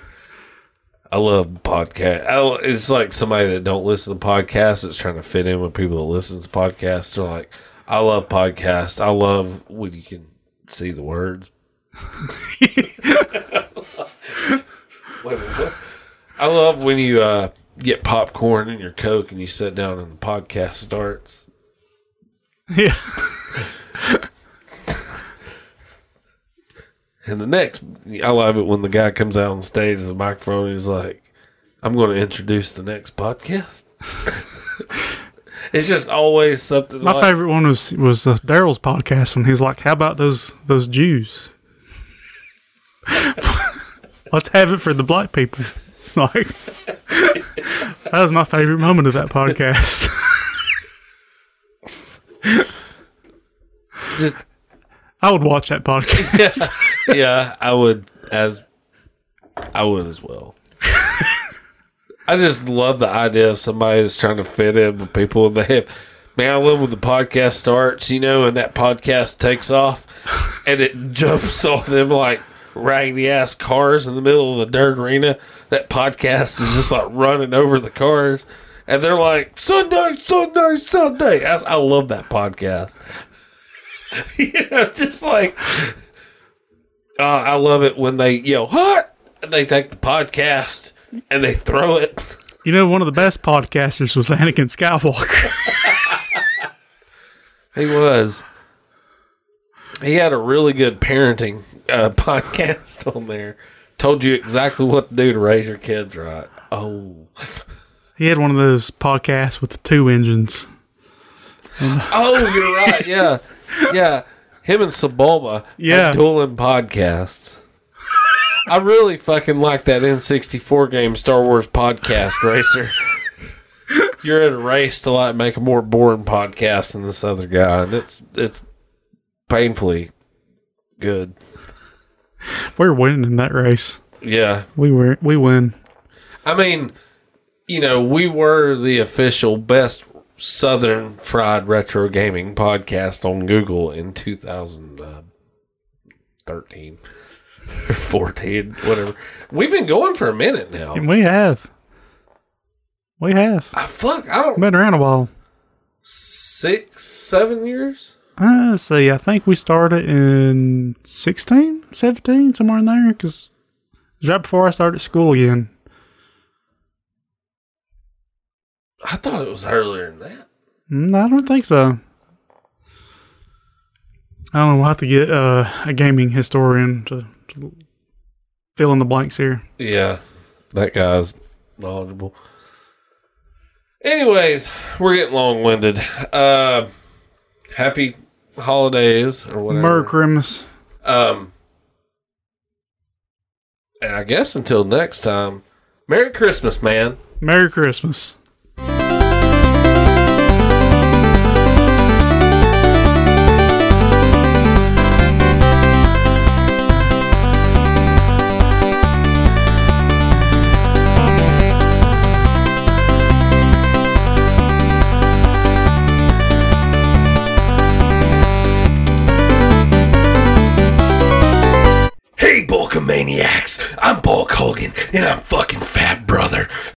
I love podcast. I, it's like somebody that don't listen to podcasts that's trying to fit in with people that listen to podcasts. They're like, I love podcasts. I love when you can see the words. *laughs* Wait? I love when you uh, get popcorn in your Coke and you sit down and the podcast starts. Yeah. *laughs* And the next, I love it when the guy comes out on stage as a microphone. He's like, "I'm going to introduce the next podcast." *laughs* it's just always something. My like, favorite one was was uh, Daryl's podcast when he's like, "How about those those Jews? *laughs* Let's have it for the black people." *laughs* Like that was my favorite moment of that podcast. Just- I would watch that podcast. Yes, yeah, I would as I would as well. I just love the idea of somebody that's trying to fit in with people in the hip. Man, I love when the podcast starts, you know, and that podcast takes off, and it *laughs* jumps off them like raggedy ass cars in the middle of the dirt arena. That podcast is just like running over the cars, and they're like Sunday, Sunday, Sunday. I, love that podcast. *laughs* you know, just like uh, I love it when they yell hot and they take the podcast and they throw it. You know, one of the best podcasters was Anakin Skywalker. *laughs* He was. He had a really good parenting uh, *laughs* podcast on there. Told you exactly what to do to raise your kids right. Oh, he had one of those podcasts with the two engines. oh, you're right. Yeah, yeah. Him and Sebulba Yeah. dueling podcasts. *laughs* I really fucking like that N64 game, Star Wars podcast racer. You're in a race to like make a more boring podcast than this other guy, and it's it's painfully good. We're winning in that race. Yeah, We were we win. I mean, you know, we were the official best Southern Fried Retro Gaming podcast on Google in 2013 or *laughs* 14, whatever. We've been going for a minute now. And we have. We have. I fuck, I don't Been around a while. six, seven years. Uh, let's see. I think we started in 16, 17, somewhere in there. Because it was right before I started school again. I thought it was earlier than that. Mm, I don't think so. I don't know. We'll have to get uh, a gaming historian to, to fill in the blanks here. Yeah, that guy's knowledgeable. Anyways, we're getting long winded. Uh, happy holidays or whatever. Merry Christmas. Um, and I guess until next time, Merry Christmas, man. Merry Christmas. And I'm fucking Fat